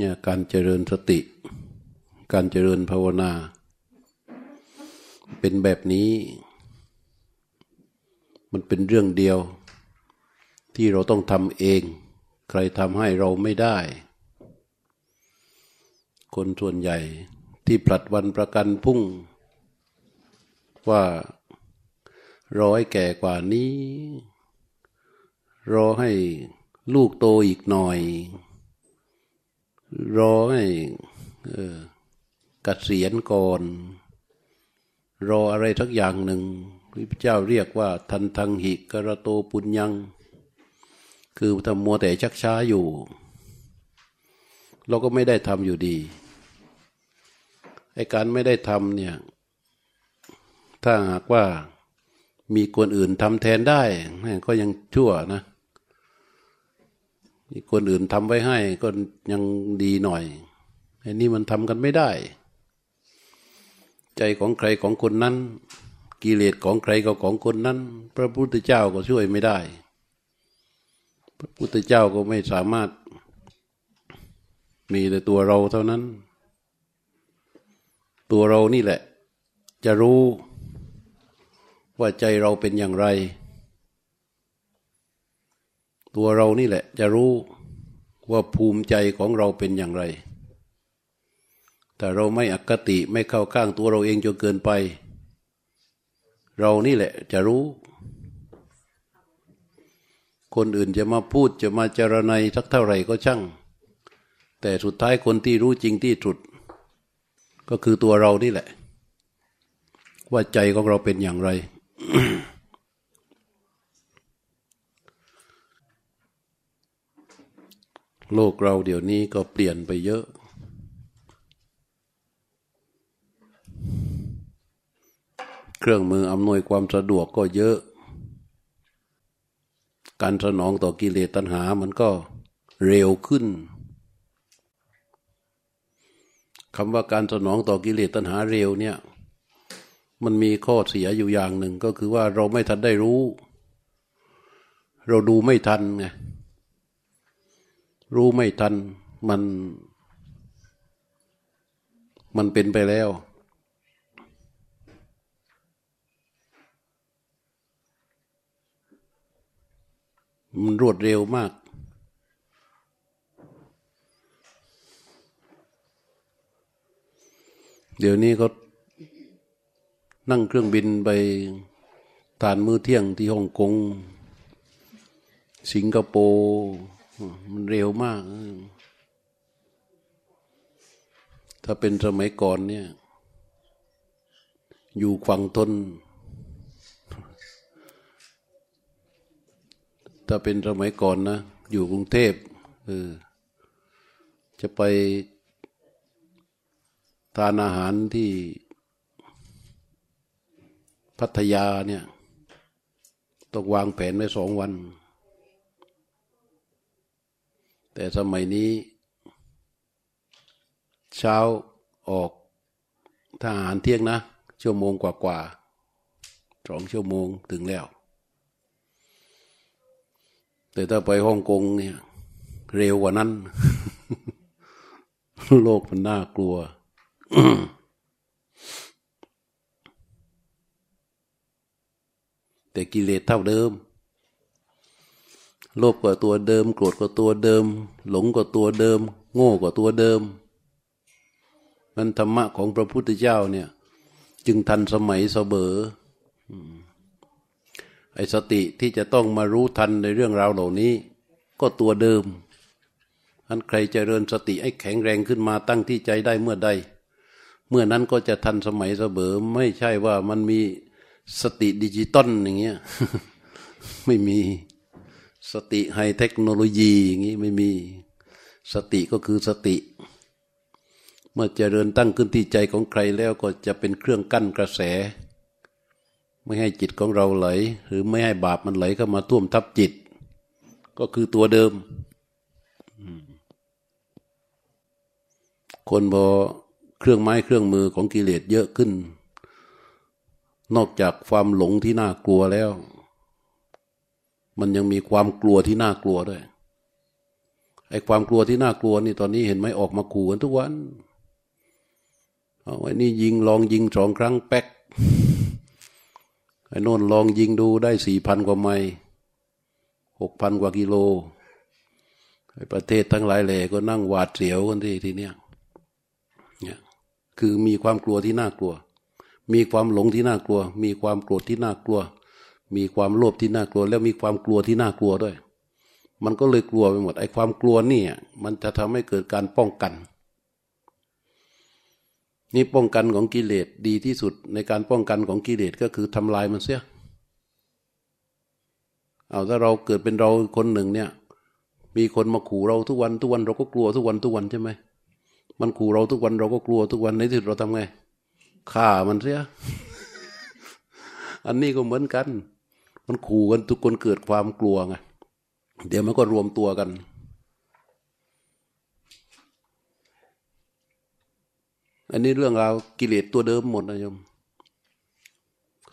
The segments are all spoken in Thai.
เนี่ยการเจริญสติ การเจริญภาวนา เป็นแบบนี้ มันเป็นเรื่องเดียว ที่เราต้องทำเอง ใครทำให้เราไม่ได้ คนส่วนใหญ่ที่ผลัดวันประกันพุ่ง ว่าร้อให้แก่กว่านี้ รอให้ลูกโตอีกหน่อย รอให้กเกษียณก่อน รออะไรทักอย่างหนึ่งพระเจ้าเรียกว่า ทันทังหิกระโตปุญญัง คือทำมัวแต่ชักช้าอยู่ เราก็ไม่ได้ทำอยู่ดีไอการไม่ได้ทำเนี่ย ถ้าหากว่ามีคนอื่นทำแทนได้ก็ยังชั่วนะ มีคนอื่นทำไว้ให้ก็ยังดีหน่อยไอ้นี่มันทำกันไม่ได้ ใจของใครของคนนั้น กิเลสของใครก็ของคนนั้น พระพุทธเจ้าก็ช่วยไม่ได้ พระพุทธเจ้าก็ไม่สามารถ มีแต่ตัวเราเท่านั้น ตัวเรานี่แหละ จะรู้ว่าใจเราเป็นอย่างไร ตัวเรานี่แหละ จะรู้ว่าภูมิใจของเราเป็นอย่างไร แต่เราไม่อคติไม่เข้าข้างตัวเราเองจนเกินไป เรานี่แหละจะรู้ คนอื่นจะมาพูดจะมาจารณัยสักเท่าไหร่ก็ช่าง แต่สุดท้ายคนที่รู้จริงที่สุด ก็คือตัวเรานี่แหละ ว่าใจของเราเป็นอย่างไร โลกเราเดี๋ยวนี้ก็เปลี่ยนไปเยอะ เครื่องมืออำนวยความสะดวกก็เยอะ การสนองต่อกิเลสตัณหามันก็เร็วขึ้นคำว่าการสนองต่อกิเลสตัณหาเร็วเนี่ย มันมีข้อเสียอยู่อย่างหนึ่งก็คือว่าเราไม่ทันได้รู้ เราดูไม่ทันไง รู้ไม่ทัน มัน มันเป็นไปแล้ว มันรวดเร็วมาก เดี๋ยวนี้เขานั่งเครื่องบินไปทานมื้อเที่ยงที่ฮ่องกง สิงคโปร์ มันเร็วมาก ถ้าเป็นสมัยก่อนเนี่ย อยู่ฝั่งทน ถ้าเป็นสมัยก่อนนะ อยู่กรุงเทพเออจะไปทานอาหารที่พัทยาเนี่ยต้องวางแผนไว้สองวัน แต่สมัยนี้ เช้าออกทหารเที่ยงนะ ชั่วโมงกว่ากว่าสองชั่วโมงถึงแล้ว แต่ถ้าไปฮ่องกงเนี่ย เร็วกว่านั้น โลกมันน่ากลัวแต่กิเลสเท่าเดิม โลภก็ตัวเดิม โกรธก็ตัวเดิม หลงก็ตัวเดิม โง่ก็ตัวเดิมมันธรรมะของพระพุทธเจ้าเนี่ย จึงทันสมัยเสมอไอสติที่จะต้องมารู้ทันในเรื่องราวเหล่านี้ ก็ตัวเดิมอันใครจเจริญสติให้แข็งแรงขึ้นมาตั้งที่ใจได้เมื่อใด เมื่อนั้นก็จะทันสมัยเสมอไม่ใช่ว่ามันมีสติดิจิตอลอย่างเงี้ยไม่มี สติไฮเทคโนโลยีอย่างงี้ไม่มี สติก็คือสติ เมื่อเจริญตั้งขึ้นที่ใจของใครแล้วก็จะเป็นเครื่องกั้นกระแส ไม่ให้จิตของเราไหล หรือไม่ให้บาปมันไหลเข้ามาท่วมทับจิต ก็คือตัวเดิม คนพอเครื่องไม้เครื่องมือของกิเลสเยอะขึ้น นอกจากความหลงที่น่ากลัวแล้ว มันยังมีความกลัวที่น่ากลัวด้วยไอ้ความกลัวที่น่ากลัวนี่ตอนนี้เห็นไหมออกมาขู่กันทุกวันเอาไอ้นี่ยิงลองยิงสองครั้งแป๊กไอ้นนลองยิงดูได้สี่พันกว่าไมล์หกพันกว่ากิโลไอ้ประเทศทั้งหลายแหล่ก็นั่งหวาดเสียวกันที่ทีเนี้ยเนี่ยคือมีความกลัวที่น่ากลัว มีความหลงที่น่ากลัว มีความโกรธที่น่ากลัว มีความโลภที่น่ากลัว แล้วมีความกลัวที่น่ากลัวด้วย มันก็เลยกลัวไปหมด ไอ้ความกลัวนี่มันจะทำให้เกิดการป้องกัน นี่ป้องกันของกิเลสดีที่สุดในการป้องกันของกิเลสก็คือทำลายมันเสียเอาถ้าเราเกิดเป็นเราคนหนึ่งเนี่ย มีคนมาขู่เราทุกวันทุกวันเราก็กลัวทุกวันทุกวันใช่ไหมมันขู่เราทุกวันเราก็กลัวทุกวันในที่สุดเราทำไงฆ่ามันเสียอันนี้ก็เหมือนกัน มันขู่กันทุกคนเกิดความกลัวไงเดี๋ยวมันก็รวมตัวกัน อันนี้เรื่องราวกิเลสตัวเดิมหมดนะโยม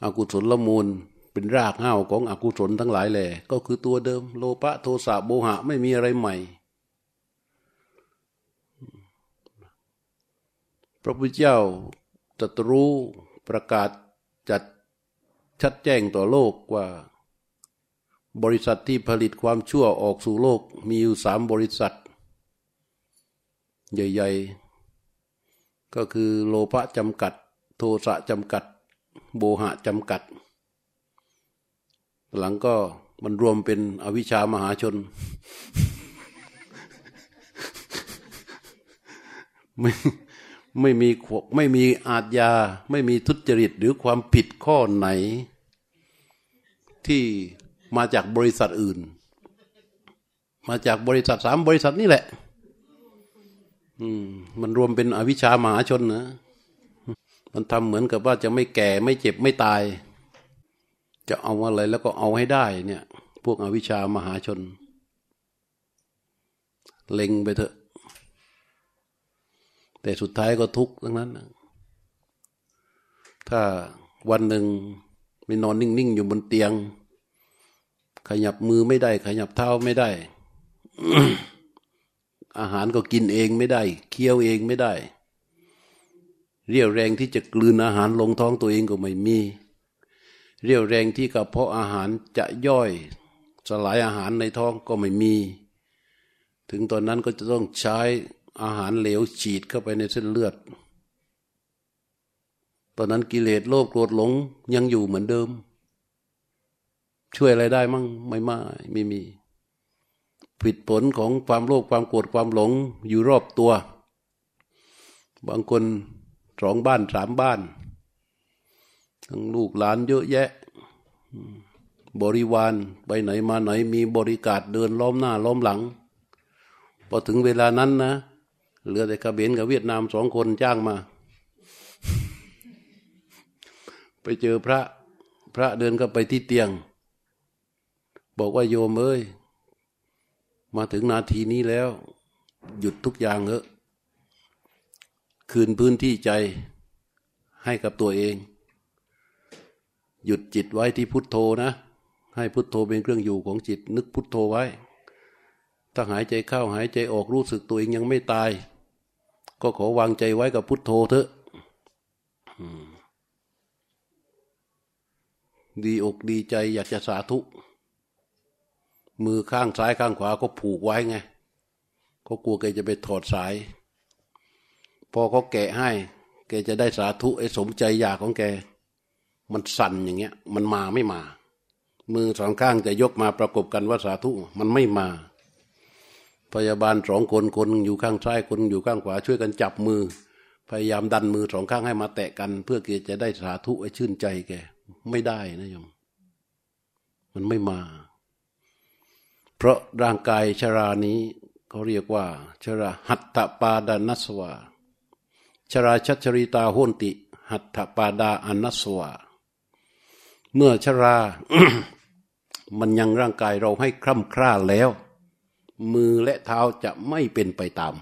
อกุศลละมูลเป็นรากเหง้าของอกุศลทั้งหลายแหล่ก็คือตัวเดิม โลภะโทสะโมหะไม่มีอะไรใหม่ พระพุทธเจ้าตรัสรู้ประกาศจัด ชัดแจ้งต่อโลกว่า บริษัทที่ผลิตความชั่วออกสู่โลกมีอยู่สามบริษัท ใหญ่ ๆ ก็คือโลภะจำกัด โทสะจำกัด โบหะจำกัด หลังก็มันรวมเป็นอวิชามหาชน ไม่ ไม่มีไม่มีอาทยา ไม่มีทุจริตหรือความผิดข้อไหน ที่มาจากบริษัทอื่น มาจากบริษัทสามบริษัทนี่แหละ อืม มันรวมเป็นอวิชามหาชนนะ มันทำเหมือนกับว่าจะไม่แก่ไม่เจ็บไม่ตาย จะเอาอะไรแล้วก็เอาให้ได้เนี่ย พวกอวิชามหาชน เล็งไปเถอะ แต่สุดท้ายก็ทุกข์ทั้งนั้น ถ้าวันหนึ่งไม่นอนนิ่งๆอยู่บนเตียง ขยับมือไม่ได้ ขยับเท้าไม่ได้ อาหารก็กินเองไม่ได้ เคี้ยวเองไม่ได้ เรียวแรงที่จะกลืนอาหารลงท้องตัวเองก็ไม่มี เรียวแรงที่กระเพาะอาหารจะย่อยสลายอาหารในท้องก็ไม่มี ถึงตอนนั้นก็จะต้องใช้ อาหารเหลวฉีดเข้าไปในเส้นเลือด ตอนนั้นกิเลสโลภโกรธหลงยังอยู่เหมือนเดิม ช่วยอะไรได้มั่งไม่มาไม่มี ผิดผลของความโลภความโกรธความหลงอยู่รอบตัว บางคนสองบ้านสามบ้าน ทั้งลูกหลานเยอะแยะ บริวารไปไหนมาไหนมีบริการเดินล้อมหน้าล้อมหลังพอถึงเวลานั้นนะ เหลือแต่กระเบนกับเวียดนามสองคนจ้างมา ไปเจอพระ พระเดินก็ไปที่เตียง บอกว่าโยมเอ้ย มาถึงนาทีนี้แล้ว หยุดทุกอย่างเถอะ คืนพื้นที่ใจให้กับตัวเอง หยุดจิตไว้ที่พุทโธนะ ให้พุทโธเป็นเครื่องอยู่ของจิต นึกพุทโธไว้ถ้าหายใจเข้าหายใจออกรู้สึกตัวเองยังไม่ตาย ก็ขอวางใจไว้กับพุทโธเถอะดีอกดีใจอยากจะสาธุ มือข้างซ้ายข้างขวาก็ผูกไว้ไงเขากลัวแกจะไปถอดสาย พอเขาแกะให้ แกจะได้สาธุไอ้สมใจอยากของแก มันสั่นอย่างเงี้ย มันมาไม่มา มือสองข้างจะยกมาประกบกันว่าสาธุ มันไม่มา พยาบาลสองคนคนอยู่ข้างซ้ายคนอยู่ข้างขวาช่วยกันจับมือ พยายามดันมือสองข้างให้มาแตะกัน เพื่อเกจะได้สาธุไอ้ชื่นใจแกไม่ได้นะโยมมันไม่มา เพราะร่างกายชรานี้เขาเรียกว่าชราหัตถปาดานัสวาชราชัชริตาโหนติ หัตถปาดาอนัสวาเมื่อชรา มันยังร่างกายเราให้คร่ำคร่าแล้ว มือและเท้าจะไม่เป็นไปตาม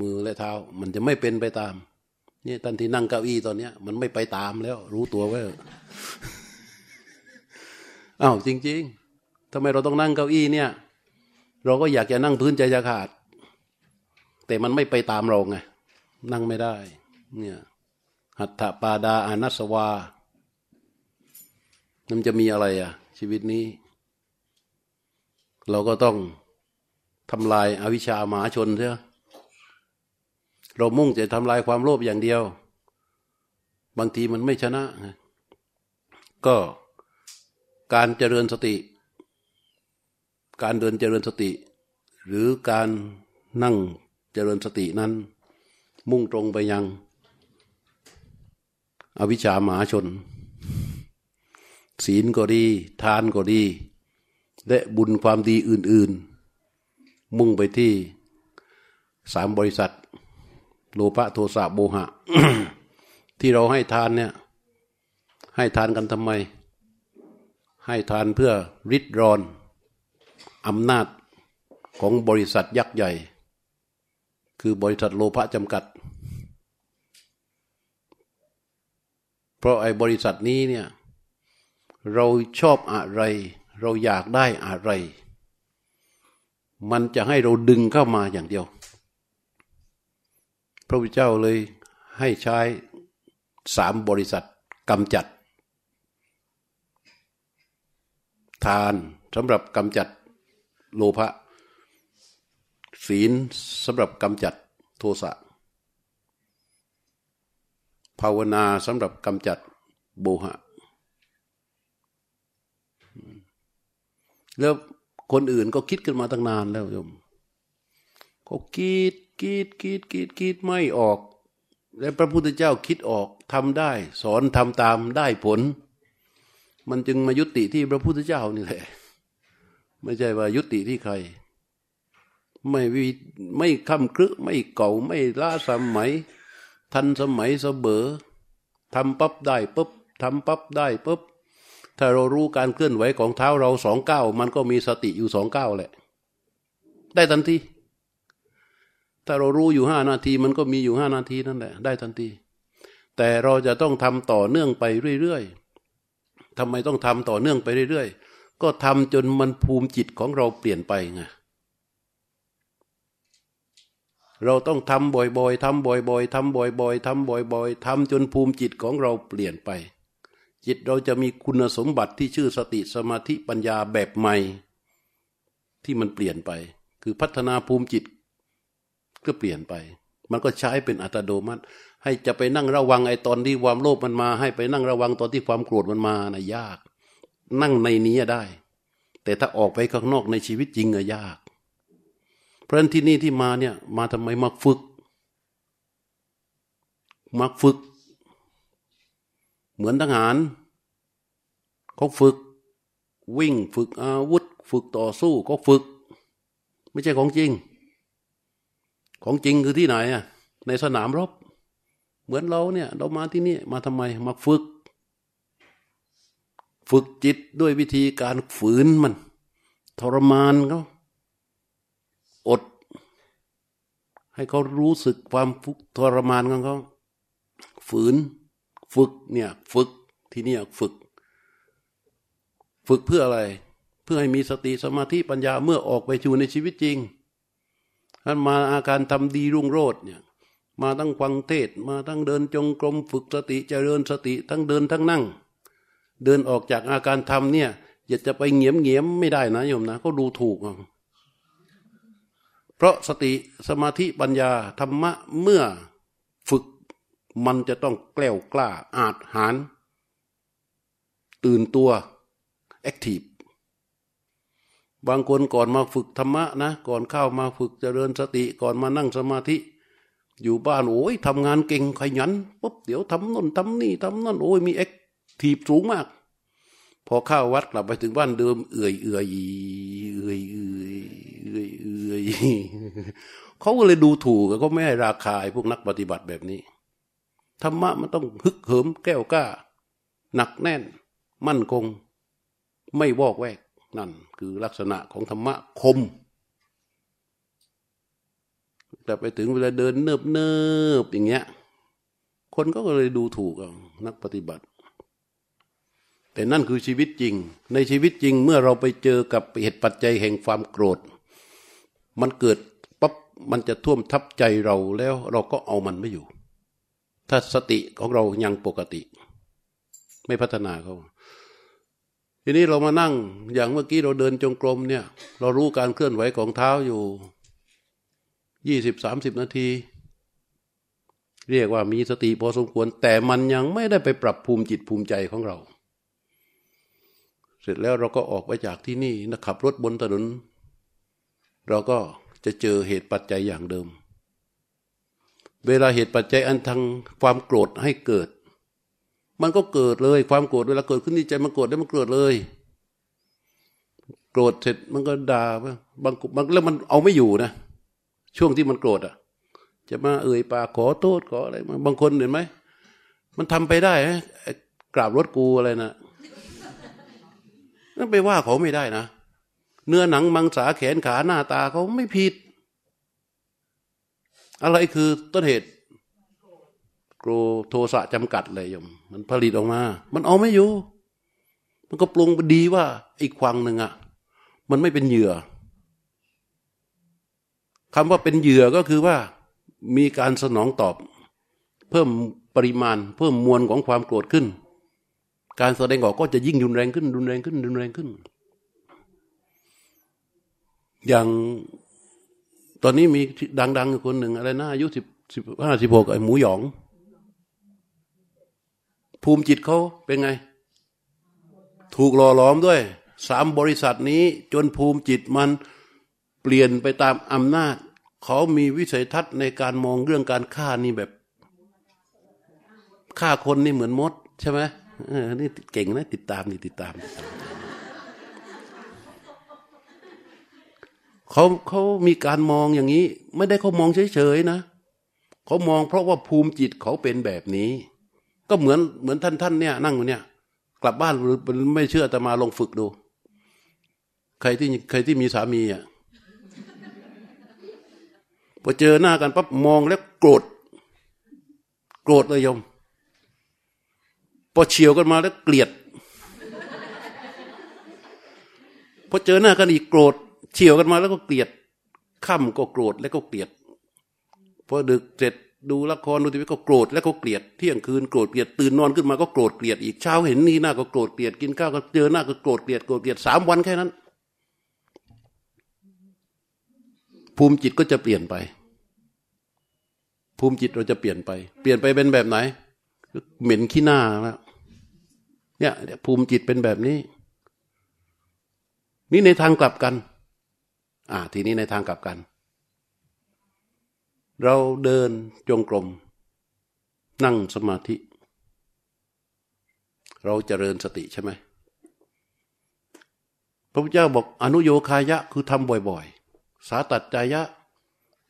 มือและเท้ามันจะไม่เป็นไปตามนี่ตอนที่นั่งเก้าอี้ตอนเนี้ย มันไม่ไปตามแล้ว รู้ตัวไว้อ้าวจริง ๆทำไมเราต้องนั่งเก้าอี้เนี่ย เราก็อยากจะนั่งพื้นใจจะขาด แต่มันไม่ไปตามเราไงนั่งไม่ได้ เนี่ยหัตถปาดาอานัสวามันจะมีอะไรอะชีวิตนี้ เราก็ต้องทำลายอาวิชชาหมาชนเถอะเรามุ่งจะทำลายความโลภอย่างเดียว บางทีมันไม่ชนะ ก็การเจริญสติ การเดินเจริญสติ หรือการนั่งเจริญสตินั้น มุ่งตรงไปยัง อวิชชาหมาชน ศีลก็ดี ทานก็ดี และบุญความดีอื่น ๆ มุ่งไปที่สามบริษัท โลภะโทสะโมหะ ที่เราให้ทานเนี่ย ให้ทานกันทำไม ให้ทานเพื่อริดรอนอำนาจของบริษัทยักษ์ใหญ่ คือบริษัทโลภะจำกัด เพราะไอ้บริษัทนี้เนี่ย เราชอบอะไร เราอยากได้อะไร มันจะให้เราดึงเข้ามาอย่างเดียว พระพุทธเจ้าเลยให้ใช้สามบริษัทกำจัด ทานสำหรับกำจัดโลภะศีลสำหรับกำจัดโทสะภาวนาสำหรับกำจัดโบหะ แล้วคนอื่นก็คิดกันมาตั้งนานแล้วโยมก็คิดคิดคิดคิดคิดไม่ออก และพระพุทธเจ้าคิดออกทำได้ สอนทำตามได้ผล มันจึงมายุติที่พระพุทธเจ้านี่แหละ ไม่ใช่ว่ายุติที่ใคร ไม่วิไม่คำครึไม่เก่าไม่ล้าสมัย ทันสมัยเสบอทำปั๊บได้ปุ๊บทำปั๊บได้ปุ๊บ ถ้าเรารู้การเคลื่อนไหวของเท้าเราสองเก้ามันก็มีสติอยู่สองเก้าแหละ ได้ทันที ถ้าเรารู้อยู่ห้านาทีมันก็มีอยู่ห้านาทีนั่นแหละ ได้ทันที แต่เราจะต้องทำต่อเนื่องไปเรื่อยๆทำไมต้องทำต่อเนื่องไปเรื่อยๆ ก็ทำจนมันภูมิจิตของเราเปลี่ยนไปไงเราต้องทำบ่อยๆทำบ่อยๆทำบ่อยๆทำบ่อยๆทำจนภูมิจิตของเราเปลี่ยนไป จิตเราจะมีคุณสมบัติที่ชื่อสติสมาธิปัญญาแบบใหม่ ที่มันเปลี่ยนไป คือพัฒนาภูมิจิตก็เปลี่ยนไป มันก็ใช้เป็นอัตโนมัติ ให้จะไปนั่งระวังไอ้ตอนที่ความโลภมันมา ให้ไปนั่งระวังตอนที่ความโกรธมันมานะยาก นั่งในนี้ได้ แต่ถ้าออกไปข้างนอกในชีวิตจริงอะยาก เพราะฉะนั้นที่นี่ที่มาเนี่ย มาทำไมมาฝึกมาฝึก เหมือนทหารเขาฝึก วิ่งฝึกอาวุธ ฝึกต่อสู้ก็ฝึก ไม่ใช่ของจริง ของจริงคือที่ไหนอะในสนามรบ เหมือนเราเนี่ย เรามาที่นี่มาทำไมมาฝึก ฝึกจิตด้วยวิธีการฝืนมัน ทรมานเขาอด ให้เขารู้สึกความฟุกทรมานของเขาฝืน ฝึกเนี่ยฝึกที่นี่ฝึก ฝึกเพื่ออะไร เพื่อให้มีสติสมาธิปัญญาเมื่อออกไปชูในชีวิตจริงท่านมาอาการทำดีรุ่งโรจน์เนี่ยมาตั้งฟังเทศมาตั้งเดินจงกรมฝึกสติเจริญสติทั้งเดินทั้งนั่ง เดินออกจากอาการทำเนี่ยอย่าจะไปเงียมเงียมไม่ได้นะโยมนะเขาดูถูก เพราะสติสมาธิปัญญาธรรมะเมื่อ มันจะต้องแกล้วกล้าอาจหาร ตื่นตัวแอคทีฟบางคนก่อนมาฝึกธรรมะนะ ก่อนเข้ามาฝึกเจริญสติก่อนมานั่งสมาธิ อยู่บ้านโอ้ยทำงานเก่งขยันปุ๊บเดี๋ยวทำน่นทำนี่ทำนั่นโอ้ยมีแอคทีฟสูงมาก พอเข้าวัดกลับไปถึงบ้านเดิม เอื่อยเอื่อยเอื่อยเอื่อยเอื่อยเอื่อยเขาก็เลยดูถูกเขาไม่ให้ราคาพวกนักปฏิบัติแบบนี้ ธรรมะมันต้องฮึกเหิมแก้วกล้า หนักแน่น มั่นคง ไม่วอกแวก นั่น คือลักษณะของธรรมะคม แต่ไปถึงเวลาเดินเนิบเนิบอย่างเงี้ย คนก็เลยดูถูกนักปฏิบัติ แต่นั่นคือชีวิตจริง ในชีวิตจริงเมื่อเราไปเจอกับเหตุปัจจัยแห่งความโกรธ มันเกิดปั๊บมันจะท่วมทับใจเราแล้วเราก็เอามันไม่อยู่ ถ้าสติของเรายังปกติ ไม่พัฒนาเขาทีนี้เรามานั่ง อย่างเมื่อกี้เราเดินจงกรมเนี่ย เรารู้การเคลื่อนไหวของเท้าอยู่ยี่สิบสามสิบนาที เรียกว่ามีสติพอสมควร แต่มันยังไม่ได้ไปปรับภูมิจิตภูมิใจของเรา เสร็จแล้วเราก็ออกไปจากที่นี่นะขับรถบนถนน เราก็จะเจอเหตุปัจจัยอย่างเดิม เวลาเหตุปัจจัยอันทางความโกรธให้เกิด มันก็เกิดเลยความโกรธเวลาเกิดขึ้นที่ใจมันโกรธได้มันเกิดเลย โกรธเสร็จมันก็ด่าบางบางแล้วมันเอาไม่อยู่นะ ช่วงที่มันโกรธอะ จะมาเอ่ยปากขอโทษขออะไรบางคนเห็นไหมมันทำไปได้กราบรถกูอะไรนะนั่นไปว่าเขาไม่ได้นะเนื้อหนังมังสาแขนขาหน้าตาเขาไม่ผิด อะไรคือต้นเหตุโกรโทสะจำกัดเลยยม มันผลิตออกมา มันเอาไม่อยู่ มันก็ปรุงดีว่าอีกควังหนึ่งอะมันไม่เป็นเหยื่อคำว่าเป็นเหยื่อก็คือว่ามีการสนองตอบ เพิ่มปริมาณ เพิ่มมวลของความโกรธขึ้น การแสดงออกก็จะยิ่งรุนแรงขึ้นรุนแรงขึ้นรุนแรงขึ้น อย่าง ตอนนี้มีดังๆคนหนึ่งอะไรนะอายุสิบสิบห้าสิบหกไอ้หมูหยอง ภูมิจิตเขาเป็นไง ถูกหล่อหลอมด้วยสามบริษัทนี้จนภูมิจิตมันเปลี่ยนไปตามอำนาจ เขามีวิสัยทัศน์ในการมองเรื่องการฆ่านี่แบบฆ่าคนนี่เหมือนมด ใช่ไหมเออนี่เก่งนะ ติดตามนี่ติดตามติดตาม เขาเขามีการมองอย่างนี้ ไม่ได้เขามองเฉยๆนะเขามองเพราะว่าภูมิจิตเขาเป็นแบบนี้ ก็เหมือนเหมือนท่านท่านเนี่ย นั่งอยู่เนี่ย กลับบ้านหรือไม่เชื่อแต่มาลงฝึกดู ใครที่ใครที่มีสามีอะพอเจอหน้ากันปั๊บมองแล้วโกรธโกรธเลยยมพอเฉียวกันมาแล้วเกลียดพอเจอหน้ากันอีกโกรธ เฉียวกันมาแล้วก็เกลียดค่ำก็โกรธแล้วก็เกลียดพอดึกเสร็จดูละครดูทีวีก็โกรธแล้วก็เกลียดเที่ยงคืนโกรธเกลียดตื่นนอนขึ้นมาก็โกรธเกลียดอีกเช้าเห็นนี่หน้าก็โกรธเกลียดกินข้าวก็เจอหน้าก็โกรธเกลียดโกรธเกลียดสามวันแค่นั้น ภูมิจิตก็จะเปลี่ยนไป ภูมิจิตเราจะเปลี่ยนไป เปลี่ยนไปเป็นแบบไหน เหม็นขี้หน้าแล้วเนี่ยภูมิจิตเป็นแบบนี้ นี่ในทางกลับกัน อ่า ทีนี้ในทางกลับกัน เราเดินจงกรม นั่งสมาธิ เราจเจริญสติใช่ไหมพระพุทธเจ้าบอกอนุโยคายะคือทำบ่อยๆ สาตัดใจยะ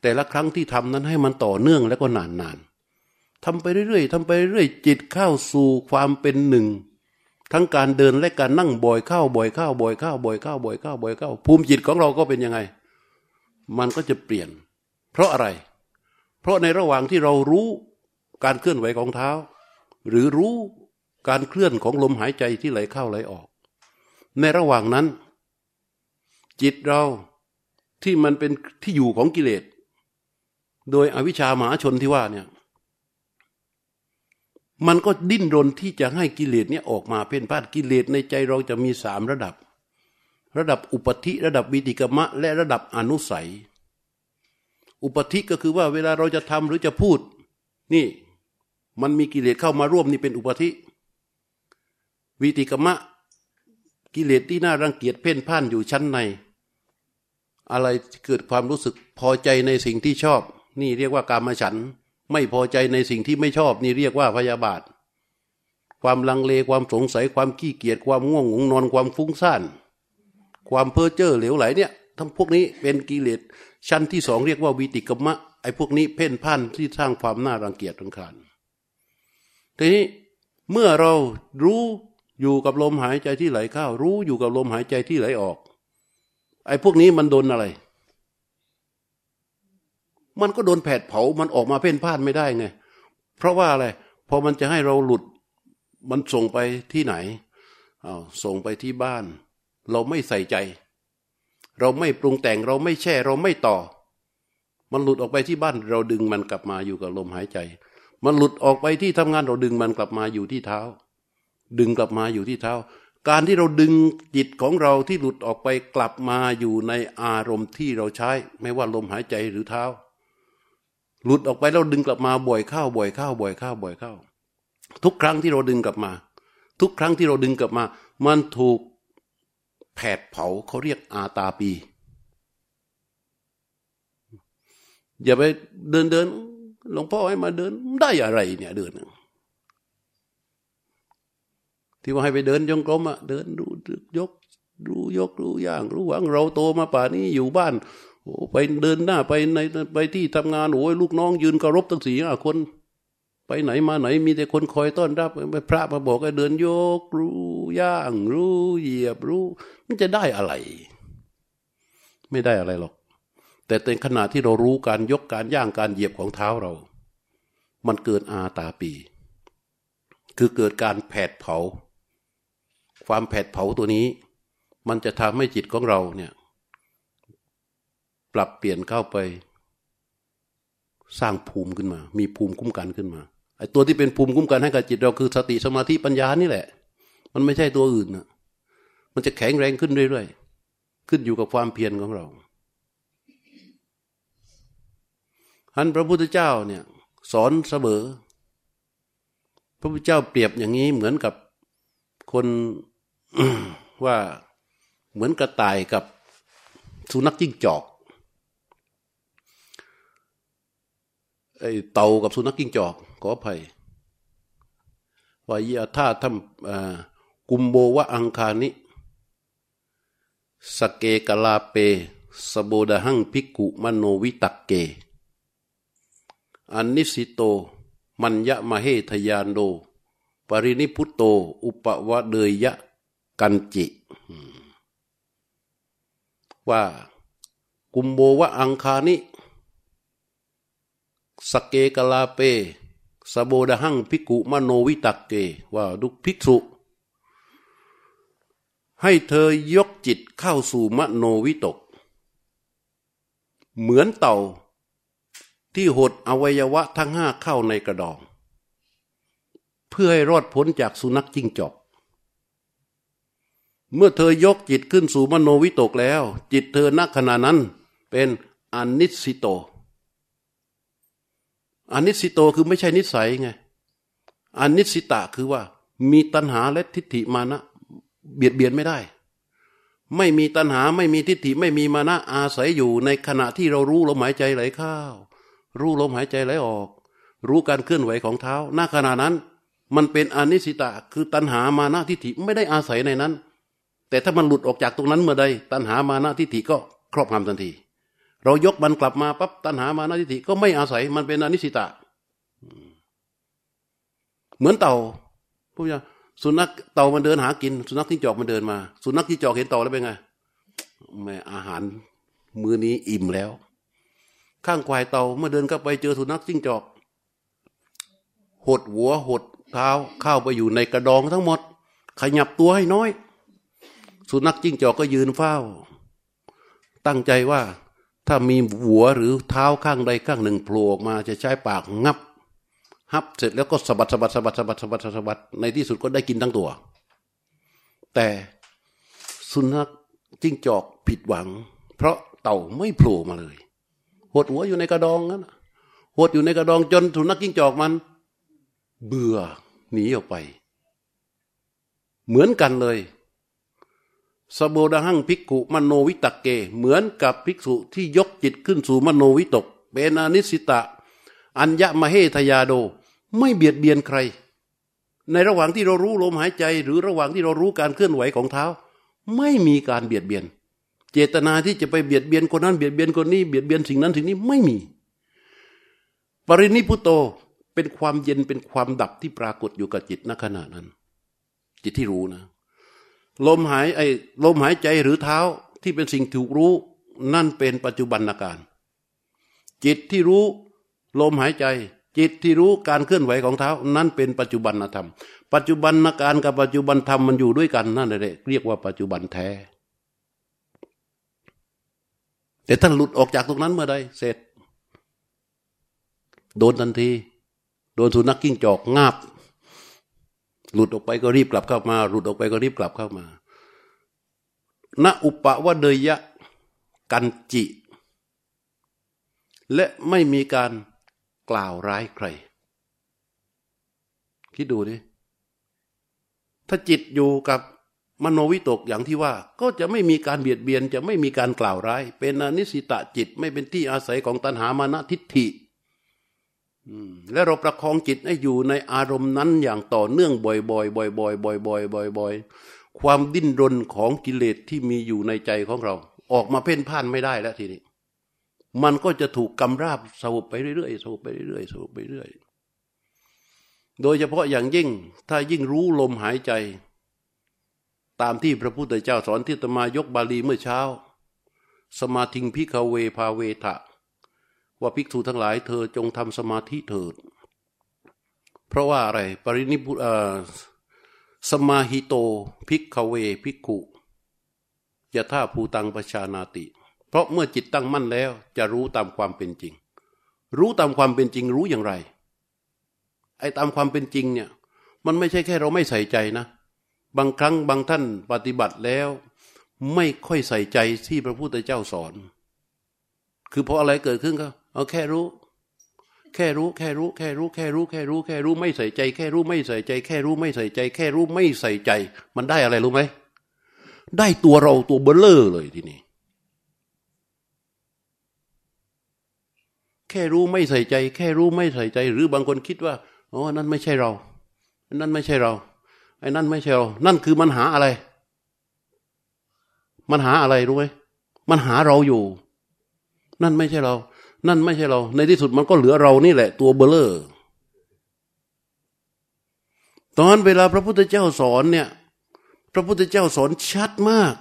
แต่ละครั้งที่ทำนั้นให้มันต่อเนื่องแล้วก็นานๆทำไปเรื่อยๆทำไปเรื่อยจิตเข้าสู่ความเป็นหนึ่ง ทั้งการเดินและการนั่งบ่อยเข้าบ่อยเข้าบ่อยเข้าบ่อยเข้าบ่อยเข้าบ่อยเข้า ภูมิจิตของเราก็เป็นยังไง มันก็จะเปลี่ยน เพราะอะไร เพราะในระหว่างที่เรารู้การเคลื่อนไหวของเท้า หรือรู้การเคลื่อนของลมหายใจที่ไหลเข้าไหลออก ในระหว่างนั้น จิตเราที่มันเป็นที่อยู่ของกิเลส โดยอวิชชามหาชนที่ว่าเนี่ย มันก็ดิ้นรนที่จะให้กิเลสเนี่ยออกมาเพ่นพ่านกิเลสในใจเราจะมีสามระดับ ระดับอุปธิระดับวิติกมะ และระดับอนุสัย อุปธิก็คือว่าเวลาเราจะทำหรือจะพูด นี่ มันมีกิเลสเข้ามาร่วมนี่เป็นอุปธิวิติกมะ กิเลสที่น่ารังเกียจเพ่นพ่านอยู่ชั้นใน อะไรเกิดความรู้สึกพอใจในสิ่งที่ชอบ นี่เรียกว่าการมาฉัน ไม่พอใจในสิ่งที่ไม่ชอบนี่เรียกว่าพยาบาท ความลังเลความสงสัยความขี้เกียจความง่วงหงนอนความฟุ้งซ่าน ความเพ้อเจ้อเหลวไหลเนี่ยทั้งพวกนี้เป็นกิเลสชั้นที่สองเรียกว่าวิติกมะไอ้พวกนี้เพ่นพ่านที่สร้างความน่ารังเกียจรังคานทีนี้เมื่อเรารู้อยู่กับลมหายใจที่ไหลเข้ารู้อยู่กับลมหายใจที่ไหลออก ไอ้พวกนี้มันโดนอะไร มันก็โดนแผดเผา มันออกมาเพ่นพ่านไม่ได้ไง เพราะว่าอะไร พอมันจะให้เราหลุด มันส่งไปที่ไหนอาส่งไปที่บ้าน เราไม่ใส่ใจ เราไม่ปรุงแต่ง เราไม่แช่ เราไม่ต่อ มันหลุดออกไปที่บ้าน เราดึงมันกลับมาอยู่กับลมหายใจ มันหลุดออกไปที่ทำงาน เราดึงมันกลับมาอยู่ที่เท้า ดึงกลับมาอยู่ที่เท้า การที่เราดึงจิตของเราที่หลุดออกไปกลับมาอยู่ในอารมณ์ที่เราใช้ ไม่ว่าลมหายใจหรือเท้า หลุดออกไปแล้วดึงกลับมาบ่อยเข้าบ่อยเข้าบ่อยเข้าบ่อยเข้า ทุกครั้งที่เราดึงกลับมา ทุกครั้งที่เราดึงกลับมา มันถูกแผดเผาเขาเรียกอาตาปี อย่าไปเดินเดินหลวงพ่อให้มาเดินได้อะไรเนี่ยเดินที่ว่าให้ไปเดินจงกรมอะเดินดูยกดูยกดูย่างรู้หวังเราโตมาป่านี้อยู่บ้าน ไปเดินหน้าไปในไปที่ทำงานโอ้ยลูกน้องยืนเคารพตั้งสี่ห้าคน ไปไหนมาไหนมีแต่คนคอยต้อนรับไปพระมาบอกให้เดินโยกรู้ย่างรู้เหยียบรู้ มันจะได้อะไร ไม่ได้อะไรหรอก แต่ในขณะที่เรารู้การยกการย่างการเหยียบของเท้าเรา มันเกิดอาตาปี คือเกิดการแผดเผา ความแผดเผาตัวนี้ มันจะทำให้จิตของเราเนี่ย รับเปลี่ยนเข้าไป สร้างภูมิขึ้นมา มีภูมิคุ้มกันขึ้นมาไอ้ตัวที่เป็นภูมิคุ้มกันให้กับจิตเราคือสติสมาธิปัญญานี่แหละ มันไม่ใช่ตัวอื่นนะมันจะแข็งแรงขึ้นเรื่อยๆขึ้นอยู่กับความเพียรของเราท่านพระพุทธเจ้าเนี่ย สอนเสมอ พระพุทธเจ้าเปรียบอย่างนี้เหมือนกับคนว่าเหมือนกระต่ายกับสุนัขจิ้งจอก ไอ้เต่ากับสุนัขจิ้งจอก ขออภัยว่ายาท่าทำกุมโบวะอังคานิสเกกลาเป สโบดหังพิกุมโนวิตักเก อันนิสิโต มัญญะมะเฮทยานโด ปรินิพุตโต อุปวะเดยยะกันจิ ว่ากุมโบวะอังคานิ สเกกลาเปสโบดหังพิกุมโนวิตักเกว่าดุภิกษุ ให้เธอยกจิตเข้าสู่มโนวิตก เหมือนเต่าที่หดอวัยวะทั้งห้าเข้าในกระดอง เพื่อให้รอดพ้นจากสุนัขจิ้งจอกเมื่อเธอยกจิตขึ้นสู่มโนวิตกแล้ว จิตเธอณขณะนั้นเป็นอนิสิโต อนิสิโตคือไม่ใช่นิสัยไงอนิสิตะคือว่า มีตัณหาและทิฏฐิมานะ เบียดเบียนไม่ได้ ไม่มีตัณหาไม่มีทิฏฐิไม่มีมานะอาศัยอยู่ในขณะที่เรารู้ลมหายใจไหลเข้ารู้ลมหายใจไหลออก รู้การเคลื่อนไหวของเท้าหน้าขณะนั้น มันเป็นอนิสิตะ คือตัณหามานะทิฏฐิไม่ได้อาศัยในนั้น แต่ถ้ามันหลุดออกจากตรงนั้นเมื่อใดตัณหามานะทิฏฐิก็ครอบงำทันที เรายกมันกลับมาปั๊บตัณหามานะทิฏฐิก็ไม่อาศัยมันเป็นอนิสิตะ เหมือนเต่าพูดยังสุนัขเต่ามันเดินหากิน สุนัขที่จอกมันเดินมา สุนัขที่จอกเห็นเต่าแล้วเป็นไงแม่อาหารมื้อนี้อิ่มแล้ว ข้างควายเต่าเมื่อเดินเข้าไปเจอสุนัขจิ้งจอก หดหัวหดเท้าเข้าไปอยู่ในกระดองทั้งหมด ขยับตัวให้น้อย สุนัขจิ้งจอกก็ยืนเฝ้า ตั้งใจว่า ถ้ามีหัวหรือเท้าข้างใดข้างหนึ่งโผล่ออกมาจะใช้ปากงับฮับเสร็จแล้วก็สะบัดสะบัดสะบัดสะบัดสะบัดสะบัดในที่สุดก็ได้กินทั้งตัว แต่สุนัขจิ้งจอกผิดหวัง เพราะเต่าไม่โผล่มาเลยหดหัวอยู่ในกระดองนั้นหดอยู่ในกระดองจนสุนัขจิ้งจอกมัน เบื่อหนีออกไป เหมือนกันเลย สโบดหังภิกขุมโนวิตกเก เหมือนกับภิกษุที่ยกจิตขึ้นสู่มโนวิตกเปนานิสิตะ อัญญมเหทยาโด ไม่เบียดเบียนใคร ในระหว่างที่เรารู้ลมหายใจ หรือระหว่างที่เรารู้การเคลื่อนไหวของเท้า ไม่มีการเบียดเบียน เจตนาที่จะไปเบียดเบียนคนนั้นเบียดเบียนคนนี้เบียดเบียนสิ่งนั้นสิ่งนี้ไม่มี ปรินิพุโตเป็นความเย็นเป็นความดับที่ปรากฏอยู่กับจิตณขณะนั้น จิตที่รู้นะ ลมหายไอ้ลมหายใจหรือเท้าที่เป็นสิ่งถูกรู้ นั่นเป็นปัจจุบันนาการ จิตที่รู้ลมหายใจ จิตที่รู้การเคลื่อนไหวของเท้า นั้นเป็นปัจจุบันธรรม ปัจจุบันการกับปัจจุบันธรรมมันอยู่ด้วยกันนั่นแหละเรียกว่าปัจจุบันแท้ แต่ถ้าหลุดออกจากตรงนั้นเมื่อใดเสร็จ โดนทันที โดนสุนัขกิ้งจอกงาบ หลุดออกไปก็รีบกลับเข้ามา หลุดออกไปก็รีบกลับเข้ามาณอุปวะเดยะกันจิ และไม่มีการกล่าวร้ายใคร คิดดูดิถ้าจิตอยู่กับมโนวิตกอย่างที่ว่า ก็จะไม่มีการเบียดเบียน จะไม่มีการกล่าวร้าย เป็นอนิสิตะจิต ไม่เป็นที่อาศัยของตัณหามานะทิฏฐิ และเราประคองจิตให้อยู่ในอารมณ์นั้นอย่างต่อเนื่องบ่อยๆบ่อยๆบ่อยๆบ่อยๆบ่อยๆความดิ้นรนของกิเลสที่มีอยู่ในใจของเรา ออกมาเพ่นพ่านไม่ได้แล้วทีนี้ มันก็จะถูกกำราบสวุบไปเรื่อยๆสวุบไปเรื่อยๆสวุบไปเรื่อยโดยเฉพาะอย่างยิ่งถ้ายิ่งรู้ลมหายใจ ตามที่พระพุทธเจ้าสอนที่ตมายกบาลีเมื่อเช้า สมาธิงพิกเวภาเวทะ ว่าภิกษุทั้งหลายเธอจงทำสมาธิเถิด เพราะว่าอะไรปรินิพุสมาหิโตภิกขเวภิกขุยะท่าภูตังประชานาติ เพราะเมื่อจิตตั้งมั่นแล้วจะรู้ตามความเป็นจริง รู้ตามความเป็นจริงรู้อย่างไร ไอ้ตามความเป็นจริงเนี่ยมันไม่ใช่แค่เราไม่ใส่ใจนะ บางครั้งบางท่านปฏิบัติแล้ว ไม่ค่อยใส่ใจที่พระพุทธเจ้าสอน คือพออะไรเกิดขึ้นก็ เอาแค่รู้ แค่รู้แค่รู้ แค่รู้ แค่รู้ แค่รู้ แค่รู้ไม่ใส่ใจ แค่รู้ไม่ใส่ใจ แค่รู้ไม่ใส่ใจ แค่รู้ไม่ใส่ใจ มันได้อะไรรู้ไหมได้ตัวเราตัวเบลเลอร์เลยทีนี้แค่รู้ไม่ใส่ใจ แค่รู้ไม่ใส่ใจ หรือบางคนคิดว่าอ๋อนั่นไม่ใช่เรานั่นไม่ใช่เราไอ้นั่นไม่ใช่เรา นั่นคือมันหาอะไร มันหาอะไรรู้ไหมมันหาเราอยู่ นั่นไม่ใช่เรา นั่นไม่ใช่เรา ในที่สุดมันก็เหลือเรานี่แหละ ตัวเบลเลอร์ตอนเวลาพระพุทธเจ้าสอนเนี่ย พระพุทธเจ้าสอนชัดมาก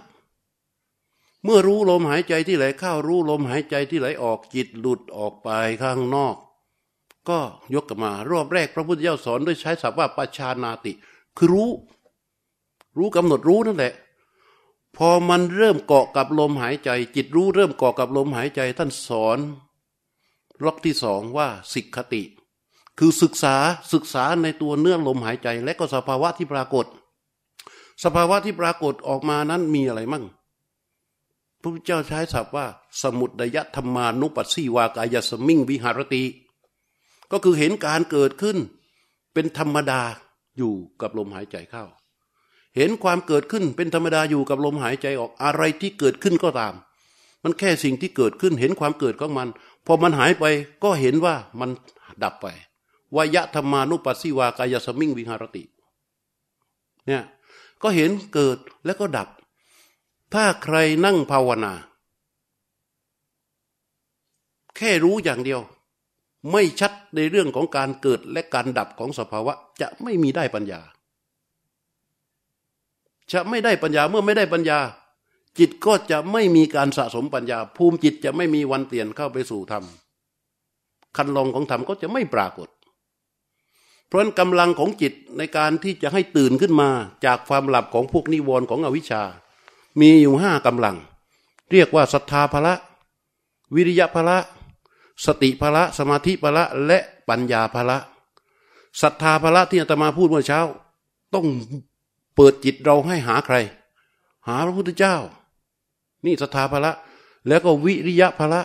เมื่อรู้ลมหายใจที่ไหลเข้ารู้ลมหายใจที่ไหลออกจิตหลุดออกไปข้างนอก ก็ยกกลับมารอบแรกพระพุทธเจ้าสอนด้วยใช้ศัพท์ว่าปัชานาติ คือรู้ รู้กำหนดรู้นั่นแหละ พอมันเริ่มเกาะกับลมหายใจ จิตรู้เริ่มเกาะกับลมหายใจ ท่านสอน ล็อกที่สองว่าสิกขติ คือศึกษาศึกษาในตัวเนื้อลมหายใจ และก็สภาวะที่ปรากฏ สภาวะที่ปรากฏออกมานั้นมีอะไรมั่งพระพุทธเจ้าใช้ศัพท์ว่า สมุดยธรรมานุปัสสีวากายสมิงวิหารติ ก็คือเห็นการเกิดขึ้น เป็นธรรมดาอยู่กับลมหายใจเข้า เห็นความเกิดขึ้นเป็นธรรมดาอยู่กับลมหายใจออกอะไรที่เกิดขึ้นก็ตาม มันแค่สิ่งที่เกิดขึ้นเห็นความเกิดของมัน พอมันหายไปก็เห็นว่ามันดับไปวายะธรรมานุปัสสิวากายสมิงวิหารติ เนี่ยก็เห็นเกิดแล้วก็ดับ ถ้าใครนั่งภาวนา แค่รู้อย่างเดียว ไม่ชัดในเรื่องของการเกิดและการดับของสภาวะ จะไม่มีได้ปัญญา จะไม่ได้ปัญญาเมื่อไม่ได้ปัญญา จิตก็จะไม่มีการสะสมปัญญา ภูมิจิตจะไม่มีวันเปลี่ยนเข้าไปสู่ธรรมคันลองของธรรมก็จะไม่ปรากฏ เพราะนั้นกำลังของจิตในการที่จะให้ตื่นขึ้นมาจากความหลับของพวกนิวรณ์ของอวิชชา มีอยู่ห้ากำลัง เรียกว่าศรัทธาภละ วิริยะภละ สติภละ สมาธิภละ และปัญญาภละศรัทธาภละที่อาตมาพูดเมื่อเช้า ต้องเปิดจิตเราให้หาใคร หาพระพุทธเจ้า นี่ศรัทธาภละ แล้วก็วิริยะภละ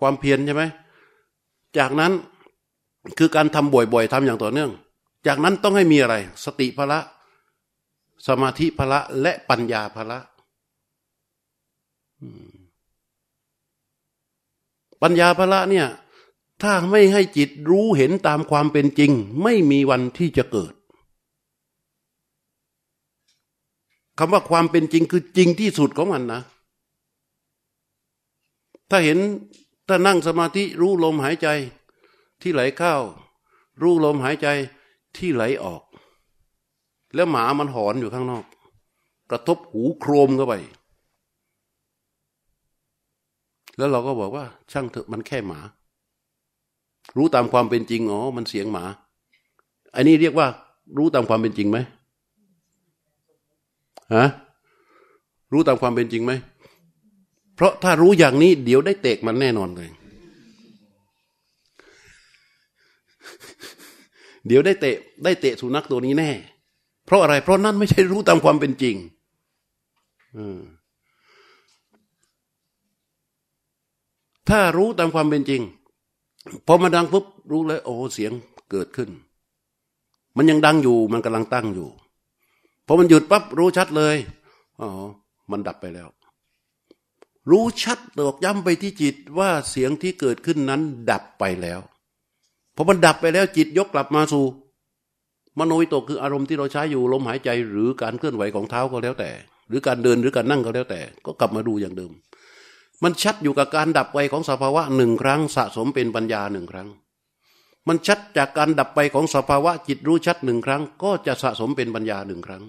ความเพียรใช่ไหมจากนั้นคือการทำบ่อยๆทำอย่างต่อเนื่อง จากนั้นต้องให้มีอะไร สติภละ สมาธิภละ และปัญญาภละปัญญาภละเนี่ย ถ้าไม่ให้จิตรู้เห็นตามความเป็นจริง ไม่มีวันที่จะเกิด คำว่าความเป็นจริงคือจริงที่สุดของมันนะ ถ้าเห็นถ้านั่งสมาธิรู้ลมหายใจ ที่ไหลเข้า รู้ลมหายใจที่ไหลออก แล้วหมามันหอนอยู่ข้างนอก กระทบหูโครมเข้าไป แล้วเราก็บอกว่า ช่างเถอะมันแค่หมา รู้ตามความเป็นจริงอ๋อมันเสียงหมา อันนี้เรียกว่า รู้ตามความเป็นจริงไหม ฮะรู้ตามความเป็นจริงไหม เพราะถ้ารู้อย่างนี้ เดี๋ยวได้เตะมันแน่นอนเลย เดี๋ยวได้เตะ ได้เตะสุนัขตัวนี้แน่ เพราะอะไร เพราะนั่นไม่ใช่รู้ตามความเป็นจริงถ้ารู้ตามความเป็นจริงพอมาดังปุ๊บรู้เลยโอ้เสียงเกิดขึ้น มันยังดังอยู่ มันกำลังตั้งอยู่ พอมันหยุดปั๊บรู้ชัดเลยอ๋อมันดับไปแล้ว รู้ชัดตอกย้ำไปที่จิตว่าเสียงที่เกิดขึ้นนั้นดับไปแล้วพอมันดับไปแล้วจิตยกกลับมาสู่ มโนวิตกคืออารมณ์ที่เราใช้อยู่ลมหายใจหรือการเคลื่อนไหวของเท้าก็แล้วแต่ หรือการเดินหรือการนั่งก็แล้วแต่ ก็กลับมาดูอย่างเดิม มันชัดอยู่กับการดับไปของสภาวะหนึ่งครั้งสะสมเป็นปัญญาหนึ่งครั้ง มันชัดจากการดับไปของสภาวะจิตรู้ชัดหนึ่งครั้ง ก็จะสะสมเป็นปัญญาหนึ่งครั้ง